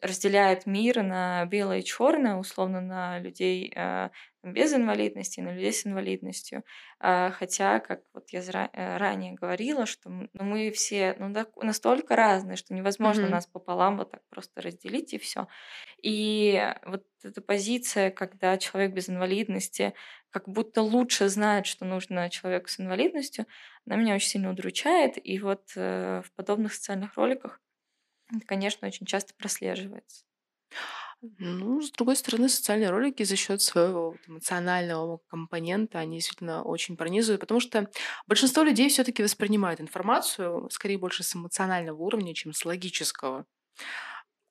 разделяет мир на белое и черное, условно на людей э, без инвалидности на людей с инвалидностью. А, Хотя, как вот я э, ранее говорила, что ну, мы все ну, настолько разные, что невозможно Мгм. нас пополам вот так просто разделить и все. И вот эта позиция, когда человек без инвалидности как будто лучше знает, что нужно человеку с инвалидностью, она меня очень сильно удручает. И вот э, в подобных социальных роликах это, конечно, очень часто прослеживается. Ну, с другой стороны, социальные ролики за счет своего вот эмоционального компонента, они действительно очень пронизывают, потому что большинство людей все-таки воспринимают информацию скорее больше с эмоционального уровня, чем с логического.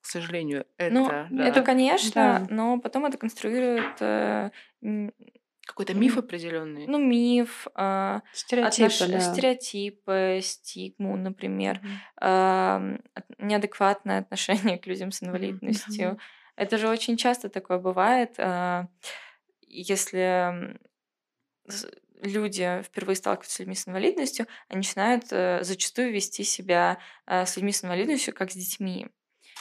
К сожалению, Ну, это, это, да, конечно, Да. но потом это конструирует э, какой-то миф определенный. ну, миф, а, Стереотипы, отнош- да. стереотипы, стигму, например, ам, от- неадекватное отношение к людям с инвалидностью. Мгм. Это же очень часто такое бывает, а, если люди впервые сталкиваются с людьми с инвалидностью, они начинают э, зачастую вести себя э, с людьми с инвалидностью как с детьми.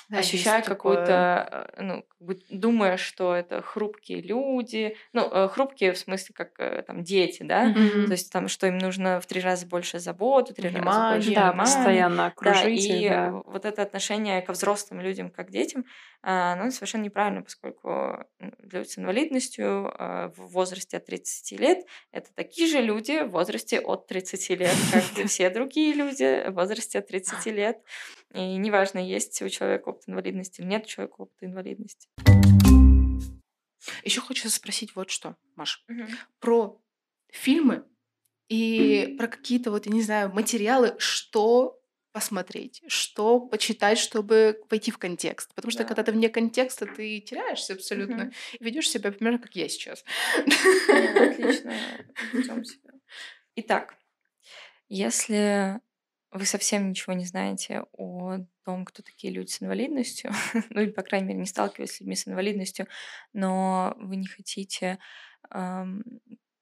Да, ощущая какую-то, э, ну, как бы думая, что это хрупкие люди, ну, э, хрупкие в смысле как э, там дети, да, Мгм. то есть там, что им нужно в три раза больше заботы, в три раза больше. Да, внимания. постоянно Да, окружить и их, да. вот это отношение ко взрослым людям как к детям, а, оно совершенно неправильно, поскольку люди с инвалидностью в возрасте от 30 лет это такие же люди в возрасте от 30 лет, как и все другие люди в возрасте от 30 лет. И неважно, есть у человека опыт инвалидности или нет у человека опыта инвалидности. Еще хочется спросить вот что, Маш, про фильмы и про какие-то вот, я не знаю, материалы, что посмотреть, что почитать, чтобы войти в контекст. Потому что Да. когда ты вне контекста, ты теряешься абсолютно Мгм. и ведешь себя примерно как я сейчас. Отлично ведем себя. Итак, если вы совсем ничего не знаете о том, кто такие люди с инвалидностью, ну или, по крайней мере, не сталкивались с людьми с инвалидностью, но вы не хотите ам,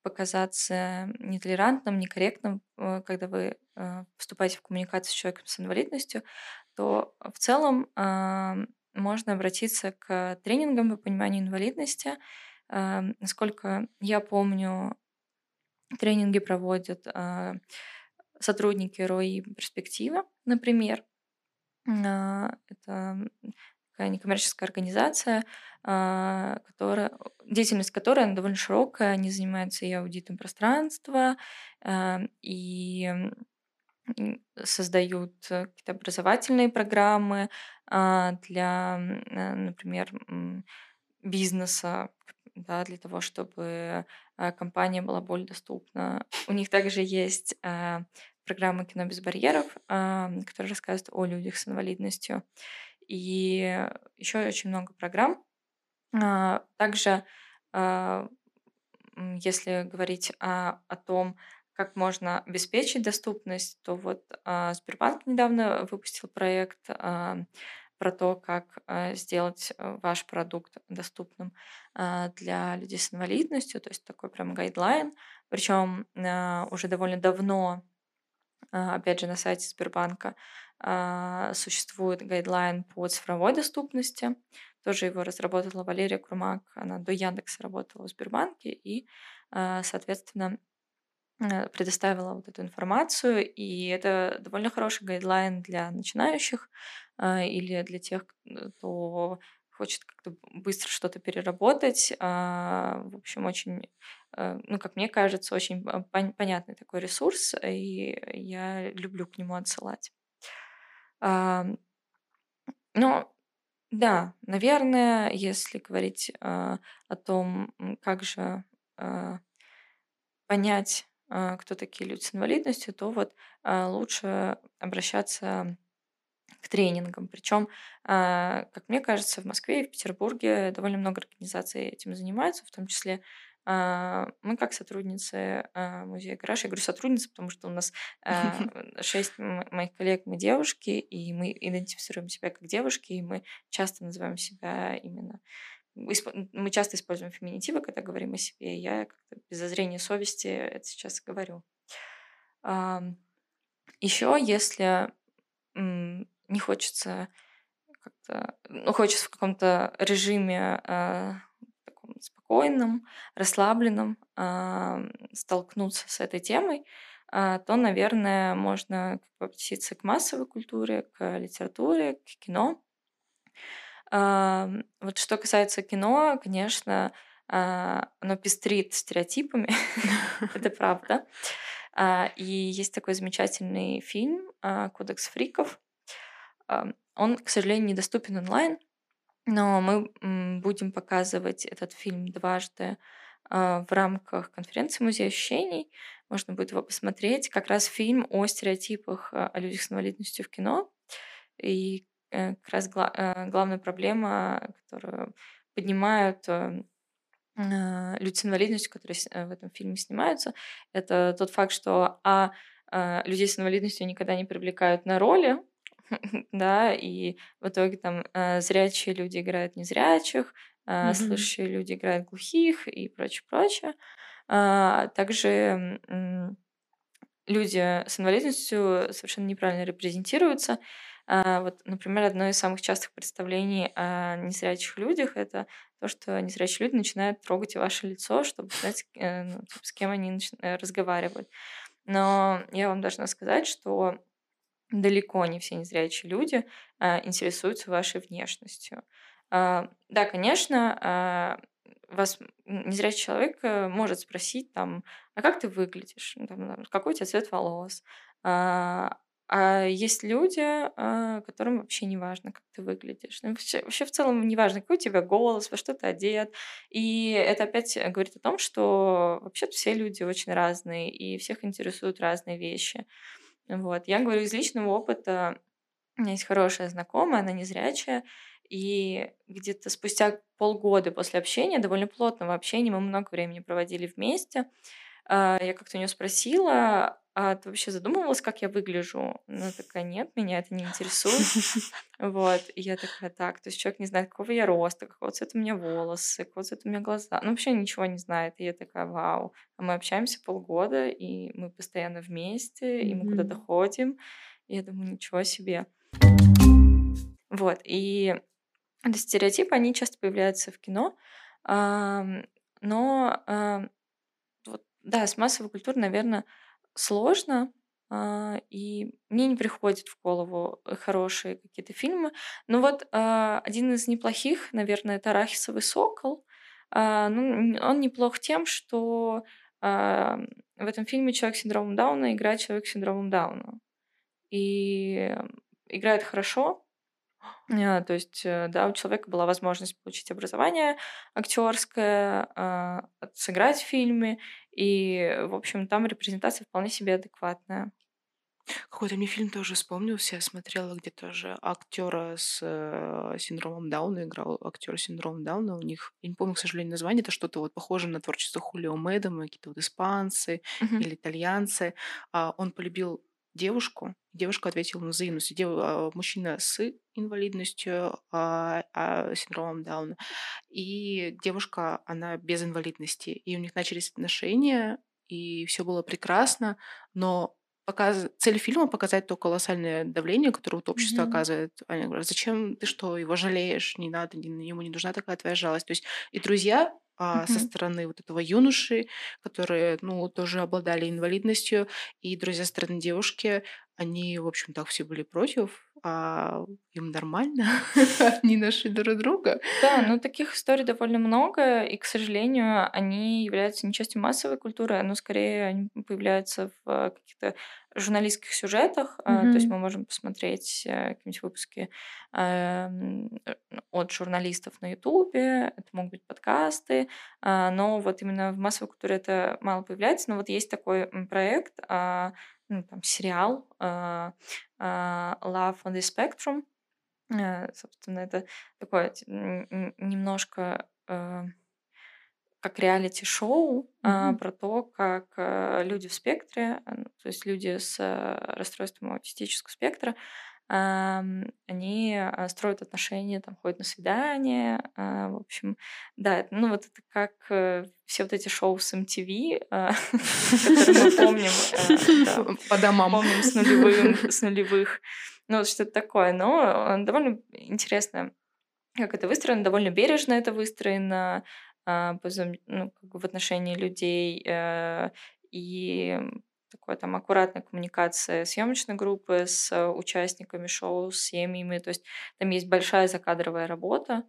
показаться нетолерантным, некорректным, э, когда вы э, вступаете в коммуникацию с человеком с инвалидностью, то в целом э, можно обратиться к тренингам по пониманию инвалидности. Э, насколько я помню, тренинги проводят э, сотрудники РОИ «Перспектива», например. Э, это такая некоммерческая организация, а, которая, деятельность которой довольно широкая. Они занимаются и аудитом пространства, а, и создают какие-то образовательные программы а, для, например, бизнеса, да, для того, чтобы компания была более доступна. У них также есть программа «Кино без барьеров», которая рассказывает о людях с инвалидностью и еще очень много программ. А, также, а, если говорить о, о том, как можно обеспечить доступность, то вот а, Сбербанк недавно выпустил проект про то, как сделать ваш продукт доступным для людей с инвалидностью, то есть такой прям guideline. Причем уже довольно давно, опять же, на сайте Сбербанка существует guideline по цифровой доступности. Тоже его разработала Валерия Курмак. Она до Яндекса работала в Сбербанке и, соответственно, э, предоставила вот эту информацию. И это довольно хороший гайдлайн для начинающих а, или для тех, кто хочет как-то быстро что-то переработать. В общем, очень, э, ну, как мне кажется, очень понятный такой ресурс, и я люблю к нему отсылать. Ну да, наверное, если говорить, а, о том, как же, а, понять, а, кто такие люди с инвалидностью, то вот, лучше обращаться к тренингам. Причем, как мне кажется, в Москве и в Петербурге довольно много организаций этим занимаются, в том числе мы как сотрудницы музея «Гараж», я говорю сотрудницы, потому что у нас шесть моих коллег, мы девушки, и мы идентифицируем себя как девушки, и мы часто называем себя именно мы часто используем феминитивы, когда говорим о себе. Я как-то без зазрения совести это сейчас говорю. Еще, если не хочется как-то, ну, хочется в каком-то режиме спокойным, расслабленным э, столкнуться с этой темой, э, то, наверное, можно обратиться к массовой культуре, к литературе, к кино. Вот что касается кино, конечно, э, оно пестрит стереотипами, это правда. И есть такой замечательный фильм «Кодекс фриков». Он, к сожалению, недоступен онлайн, но мы будем показывать этот фильм дважды а, в рамках конференции «Музей ощущений». Можно будет его посмотреть. Как раз фильм о стереотипах а, о людях с инвалидностью в кино. И как раз э, главная проблема, которую поднимают э, люди с инвалидностью, которые в этом фильме снимаются, это тот факт, что а, людей с инвалидностью никогда не привлекают на роли, да, и в итоге там э, зрячие люди играют незрячих, э, слышащие люди играют глухих и прочее, прочее. А, также люди с инвалидностью совершенно неправильно репрезентируются. А, вот, например, одно из самых частых представлений о незрячих людях это то, что незрячие люди начинают трогать ваше лицо, чтобы знать, э, ну, типа, с кем они разговаривают. Но я вам должна сказать, что далеко не все незрячие люди а, интересуются вашей внешностью. А, да, конечно, вас незрячий человек э, может спросить там, а как ты выглядишь, ну, какой у тебя цвет волос, а есть люди, а, которым вообще не важно, как ты выглядишь. Ну, вообще, вообще в целом не важно, какой у тебя голос, во что ты одет. И это опять говорит о том, что вообще все люди очень разные, и всех интересуют разные вещи. Вот. Я говорю из личного опыта. У меня есть хорошая знакомая, она незрячая, и где-то спустя полгода после общения, довольно плотного общения, мы много времени проводили вместе, я как-то у нее спросила, а ты вообще задумывалась, как я выгляжу? Она такая, нет, меня это не интересует. Вот. И я такая, так, то есть человек не знает, какого я роста, какого цвета у меня волосы, какого цвета у меня глаза. Ну, вообще ничего не знает. И я такая, вау. А мы общаемся полгода, и мы постоянно вместе, и мы куда-то ходим. И я думаю, ничего себе. Вот. И стереотипы, они часто появляются в кино. Но да, с массовой культурой, наверное, сложно, а, и мне не приходят в голову э, хорошие какие-то фильмы. Но вот а, один из неплохих, наверное, это «Арахисовый сокол». А, ну, он неплох тем, что в этом фильме человек с синдромом Дауна играет человек с синдромом Дауна. И играет хорошо, то есть, э, да, у человека была возможность получить образование актерское, сыграть в фильме, и, в общем, там репрезентация вполне себе адекватная. Какой-то мне фильм тоже вспомнился. Я смотрела, где тоже актера с э, синдромом Дауна играл актер с синдромом Дауна. У них, я не помню, к сожалению, название, это что-то вот похоже на творчество Хулио Мэдома, какие-то вот испанцы Мгм. или итальянцы. А, он полюбил девушку. Девушка ответила на взаимность. Дев... а, Мужчина с инвалидностью, а, а, синдромом Дауна. И девушка, она без инвалидности. И у них начались отношения, и все было прекрасно, но показ... цель фильма показать то колоссальное давление, которое вот общество Мгм. оказывает. Они говорят, зачем ты что, его жалеешь, не надо, ему не нужна такая твоя жалость. То есть и друзья а, со Мгм. стороны вот этого юноши, которые, ну, тоже обладали инвалидностью, и друзья со стороны девушки, они, в общем, так все были против, а им нормально, они нашли друг друга. Да, ну таких историй довольно много, и, к сожалению, они являются не частью массовой культуры, но скорее они появляются в э, каких-то журналистских сюжетах. А, То есть мы можем посмотреть э, какие-нибудь выпуски э, от журналистов на Ютубе, это могут быть подкасты, а, но вот именно в массовой культуре это мало появляется. Но вот есть такой проект, а, ну, там, сериал а, а, Love on the Spectrum, Э, собственно, это такое немножко э, как реалити-шоу Мгм. про то, как э, люди в спектре, а, ну, то есть люди с э, расстройством аутистического спектра, они а, строят отношения, там ходят на свидания, а, в общем, да, ну вот это как э, все вот эти шоу с MTV, а, которые мы помним, По домам. помним с нулевым, с нулевых. Ну, вот что-то такое. Но э, довольно интересно, как это выстроено, довольно бережно это выстроено ну, как бы в отношении людей. э, И такой там аккуратная коммуникация съемочной группы с э, участниками шоу, с семьями. То есть там есть большая закадровая работа.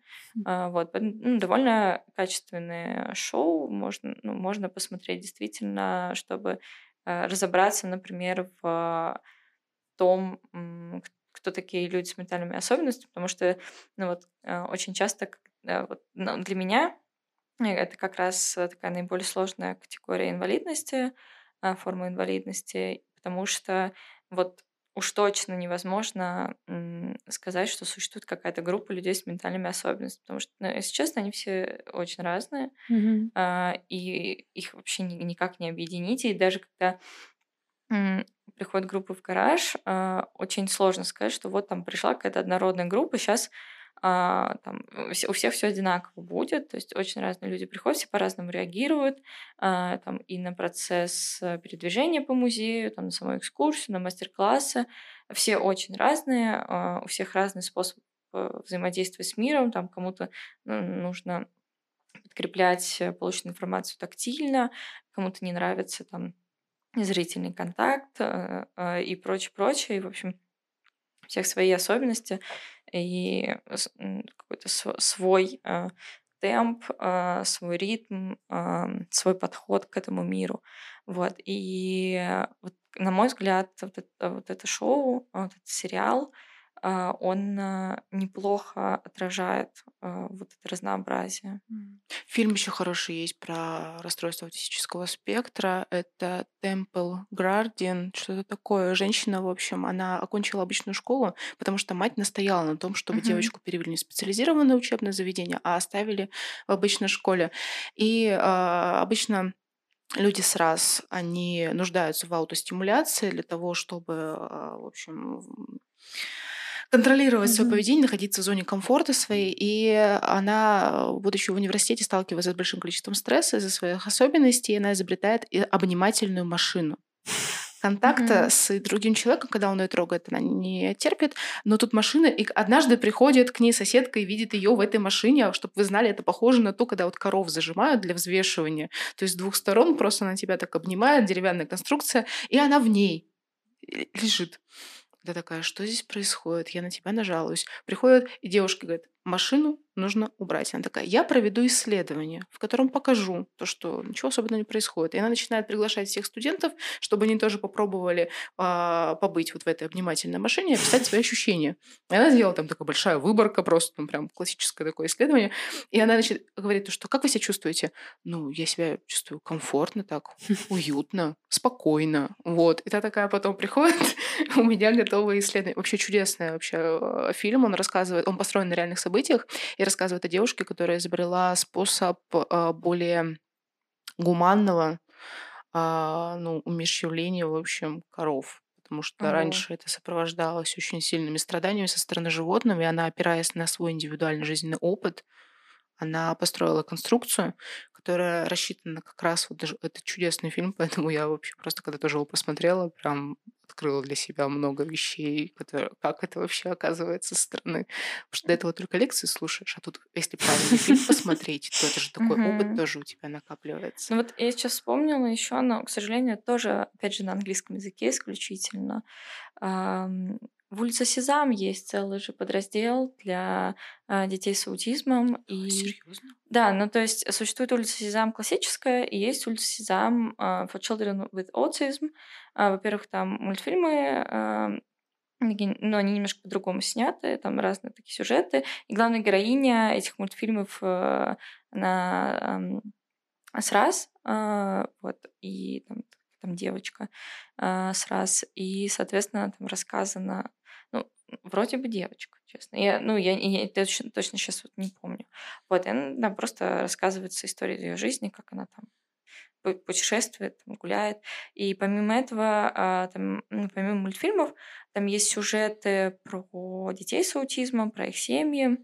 А, Вот, ну, довольно качественное шоу. Можно, ну, можно посмотреть действительно, чтобы э, разобраться, например, в том, кто такие люди с ментальными особенностями, потому что, ну вот, э, очень часто вот, ну, для меня это как раз такая наиболее сложная категория инвалидности, а, форма инвалидности, потому что вот уж точно невозможно сказать, что существует какая-то группа людей с ментальными особенностями, потому что, ну, если честно, они все очень разные, Мгм. а, и их вообще ни- никак не объединить. И даже когда приходят группы в гараж, а, очень сложно сказать, что вот там пришла какая-то однородная группа, сейчас там, у все- у всех все одинаково будет, то есть очень разные люди приходят, все по-разному реагируют, а, там, и на процесс э, передвижения по музею, там, на саму экскурсию, на мастер-классы. Все очень разные, а, у всех разный способ э, взаимодействия с миром, там кому-то ну, нужно подкреплять э, полученную информацию тактильно, кому-то не нравится там зрительный контакт и прочее, прочее. И, в общем, всех свои особенности и какой-то св- свой э, темп, э, свой ритм, э, свой подход к этому миру. Вот. И э, на мой взгляд, вот это, вот это шоу, вот этот сериал, э, он э, неплохо отражает э, вот это разнообразие. Фильм еще хороший есть про расстройство аутистического спектра. Это Temple Guardian, что-то такое. Женщина, в общем, она окончила обычную школу, потому что мать настояла на том, чтобы Мгм. девочку перевели не в специализированное учебное заведение, а оставили в обычной школе. И а, обычно люди с раз, они нуждаются в аутостимуляции для того, чтобы, а, в общем, контролировать свое поведение, находиться в зоне комфорта своей. И она, будучи в университете, сталкивается с большим количеством стресса из-за своих особенностей, и она изобретает обнимательную машину контакта mm-hmm. с другим человеком, когда он ее трогает, она не терпит. Но тут машина, и однажды приходит к ней соседка и видит ее в этой машине, чтобы вы знали, это похоже на то, когда вот коров зажимают для взвешивания. То есть с двух сторон просто она тебя так обнимает, деревянная конструкция, и она в ней лежит. Да такая, что здесь происходит? Я на тебя нажалуюсь. Приходит, и девушка говорит, машину нужно убрать. Она такая, я проведу исследование, в котором покажу то, что ничего особенного не происходит. И она начинает приглашать всех студентов, чтобы они тоже попробовали э, побыть вот в этой обнимательной машине и описать свои ощущения. И она сделала там такая большая выборка, просто там прям классическое такое исследование. И она значит, говорит, что как вы себя чувствуете? Ну, я себя чувствую комфортно так, уютно, спокойно. Вот. И та такая потом приходит, у меня готовое исследование. Вообще чудесный вообще э, фильм. Он рассказывает, он построен на реальных событиях. И рассказывает о девушке, которая изобрела способ а, более гуманного а, ну, умерщвления, в общем, коров. Потому что Ого. раньше это сопровождалось очень сильными страданиями со стороны животных, и она, опираясь на свой индивидуальный жизненный опыт, она построила конструкцию, которая рассчитана как раз вот это чудесный фильм, поэтому я вообще просто когда тоже его посмотрела, прям открыла для себя много вещей, которые, как это вообще оказывается со стороны. Потому что до этого только лекции слушаешь, а тут, если правильный фильм посмотреть, то это же такой опыт тоже у тебя накапливается. Ну вот я сейчас вспомнила еще, но, к сожалению, тоже, опять же, на английском языке исключительно. В улице Сезам есть целый же подраздел для а, детей с аутизмом. И... Серьезно? Да, ну то есть существует улица Сезам классическая, и есть улица Сезам uh, for Children with Autism. Uh, во-первых, там мультфильмы, но они немножко по-другому сняты, там разные такие сюжеты. И главная героиня этих мультфильмов, uh, она um, с uh, вот, и там там девочка э, с раз, и, соответственно, там рассказано, вроде бы девочка, честно. Я, ну, я, я точно, точно сейчас вот не помню. Вот, и она там просто рассказывается история ее жизни, как она там путешествует, там, гуляет. И помимо этого, а, там, ну, помимо мультфильмов, там есть сюжеты про детей с аутизмом, про их семьи.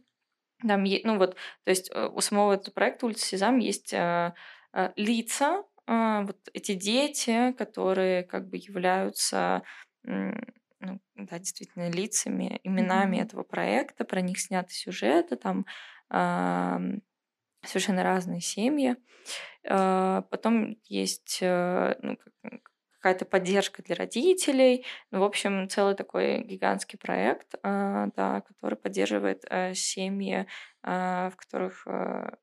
Там, ну вот, то есть э, у самого этого проекта «Улица Сезам» есть э, э, лица, вот эти дети, которые как бы являются ну, да, действительно лицами, именами mm-hmm. этого проекта, про них сняты сюжеты, там э, совершенно разные семьи. Э, потом есть э, ну, какая-то поддержка для родителей. Ну, в общем, целый такой гигантский проект, э, да, который поддерживает э, семьи, э, в которых э,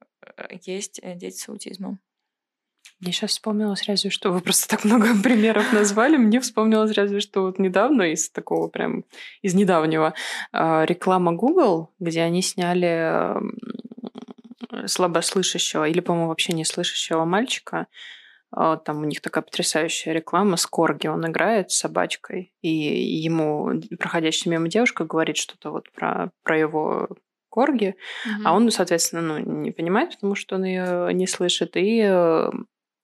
есть дети с аутизмом. Мне сейчас вспомнилось разве что, вы просто так много примеров назвали, мне вспомнилось разве что вот недавно из такого прям, из недавнего, а, реклама Google, где они сняли слабослышащего или, по-моему, вообще не слышащего мальчика. А, там у них такая потрясающая реклама с Корги. Он играет с собачкой, и ему проходящая мимо девушка говорит что-то вот про, про его Корги, угу. а он, соответственно, ну, не понимает, потому что он ее не слышит, и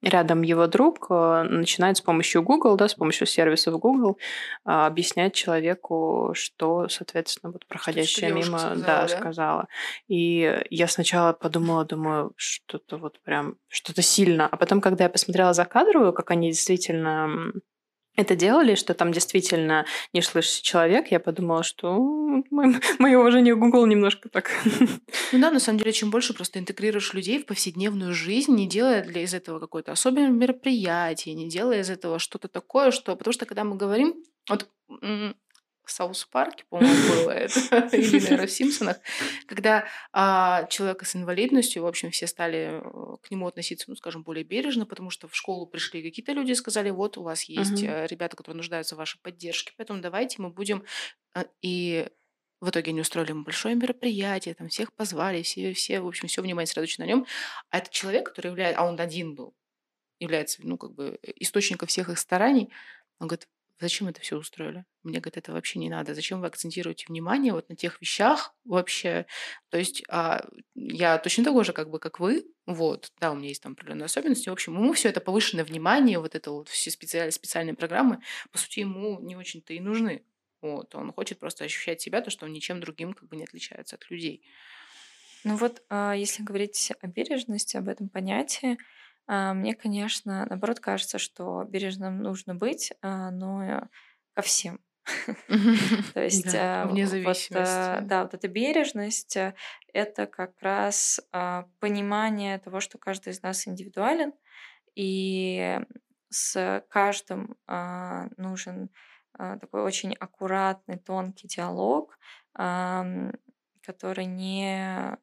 рядом его друг э, начинает с помощью Google, да, с помощью сервисов Google а, объяснять человеку, что, соответственно, вот проходящая что мимо, сказала, да, да, сказала. И я сначала подумала, думаю, что-то вот прям, что-то сильно. А потом, когда я посмотрела за кадровую, как они действительно это делали, что там действительно не слышит человек, я подумала, что мое уважение Google немножко так. Ну да, на самом деле, чем больше просто интегрируешь людей в повседневную жизнь, не делая для из этого какое-то особенное мероприятие, не делая из этого что-то такое, что... Потому что когда мы говорим... Вот в South Park е, по-моему, было это, или, наверное, в Симпсонах, когда а, человека с инвалидностью, в общем, все стали э, к нему относиться, ну, скажем, более бережно, потому что в школу пришли какие-то люди и сказали, вот у вас есть uh-huh. ребята, которые нуждаются в вашей поддержке, поэтому давайте мы будем... Э, и в итоге они устроили ему большое мероприятие, там всех позвали, все, все в общем, все внимание сосредоточено на нем. А этот человек, который является, а он один был, является, ну, как бы источником всех их стараний, он говорит, Зачем это все устроили? Мне, говорит, это вообще не надо. Зачем вы акцентируете внимание вот на тех вещах вообще? То есть а, я точно такой же, как бы, как вы. Вот, да, у меня есть там определенные особенности. В общем, ему все это повышенное внимание, вот это вот все специальные, специальные программы, по сути, ему не очень-то и нужны. Вот, он хочет просто ощущать себя, то, что он ничем другим как бы не отличается от людей. Ну вот, а, если говорить о бережности, об этом понятии, мне, конечно, наоборот кажется, что бережным нужно быть, а, но ко всем. То есть Да, вот, зависимости. да, вот эта бережность э, это как раз понимание того, что каждый из нас индивидуален, и с каждым нужен такой очень аккуратный, тонкий диалог, который не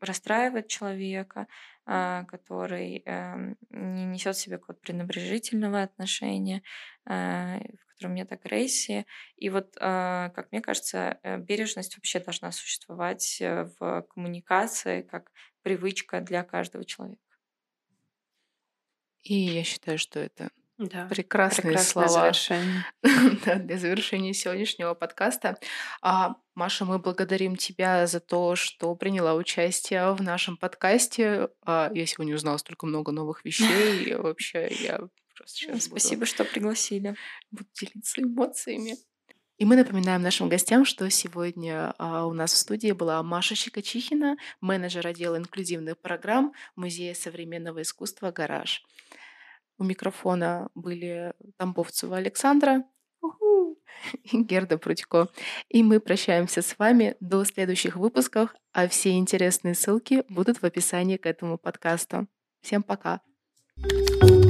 расстраивает человека, а, который эм, не несет в себе какого-то пренебрежительного отношения, а, в котором нет агрессии. И вот, а, как мне кажется, э, бережность вообще должна существовать э, в коммуникации как привычка для каждого человека. И я считаю, что это Да, прекрасные прекрасное слова завершение. да, для завершения сегодняшнего подкаста. А, Маша, мы благодарим тебя за то, что приняла участие в нашем подкасте. А, Я сегодня узнала столько много новых вещей. И вообще, я просто сейчас буду, Спасибо, что пригласили. буду делиться эмоциями. И мы напоминаем нашим гостям, что сегодня а, у нас в студии была Маша Щекочихина, менеджер отдела инклюзивных программ Музея современного искусства «Гараж». У микрофона были Тамбовцева Александра и Герда Прудько. И мы прощаемся с вами до следующих выпусков, а все интересные ссылки будут в описании к этому подкасту. Всем пока! Пока.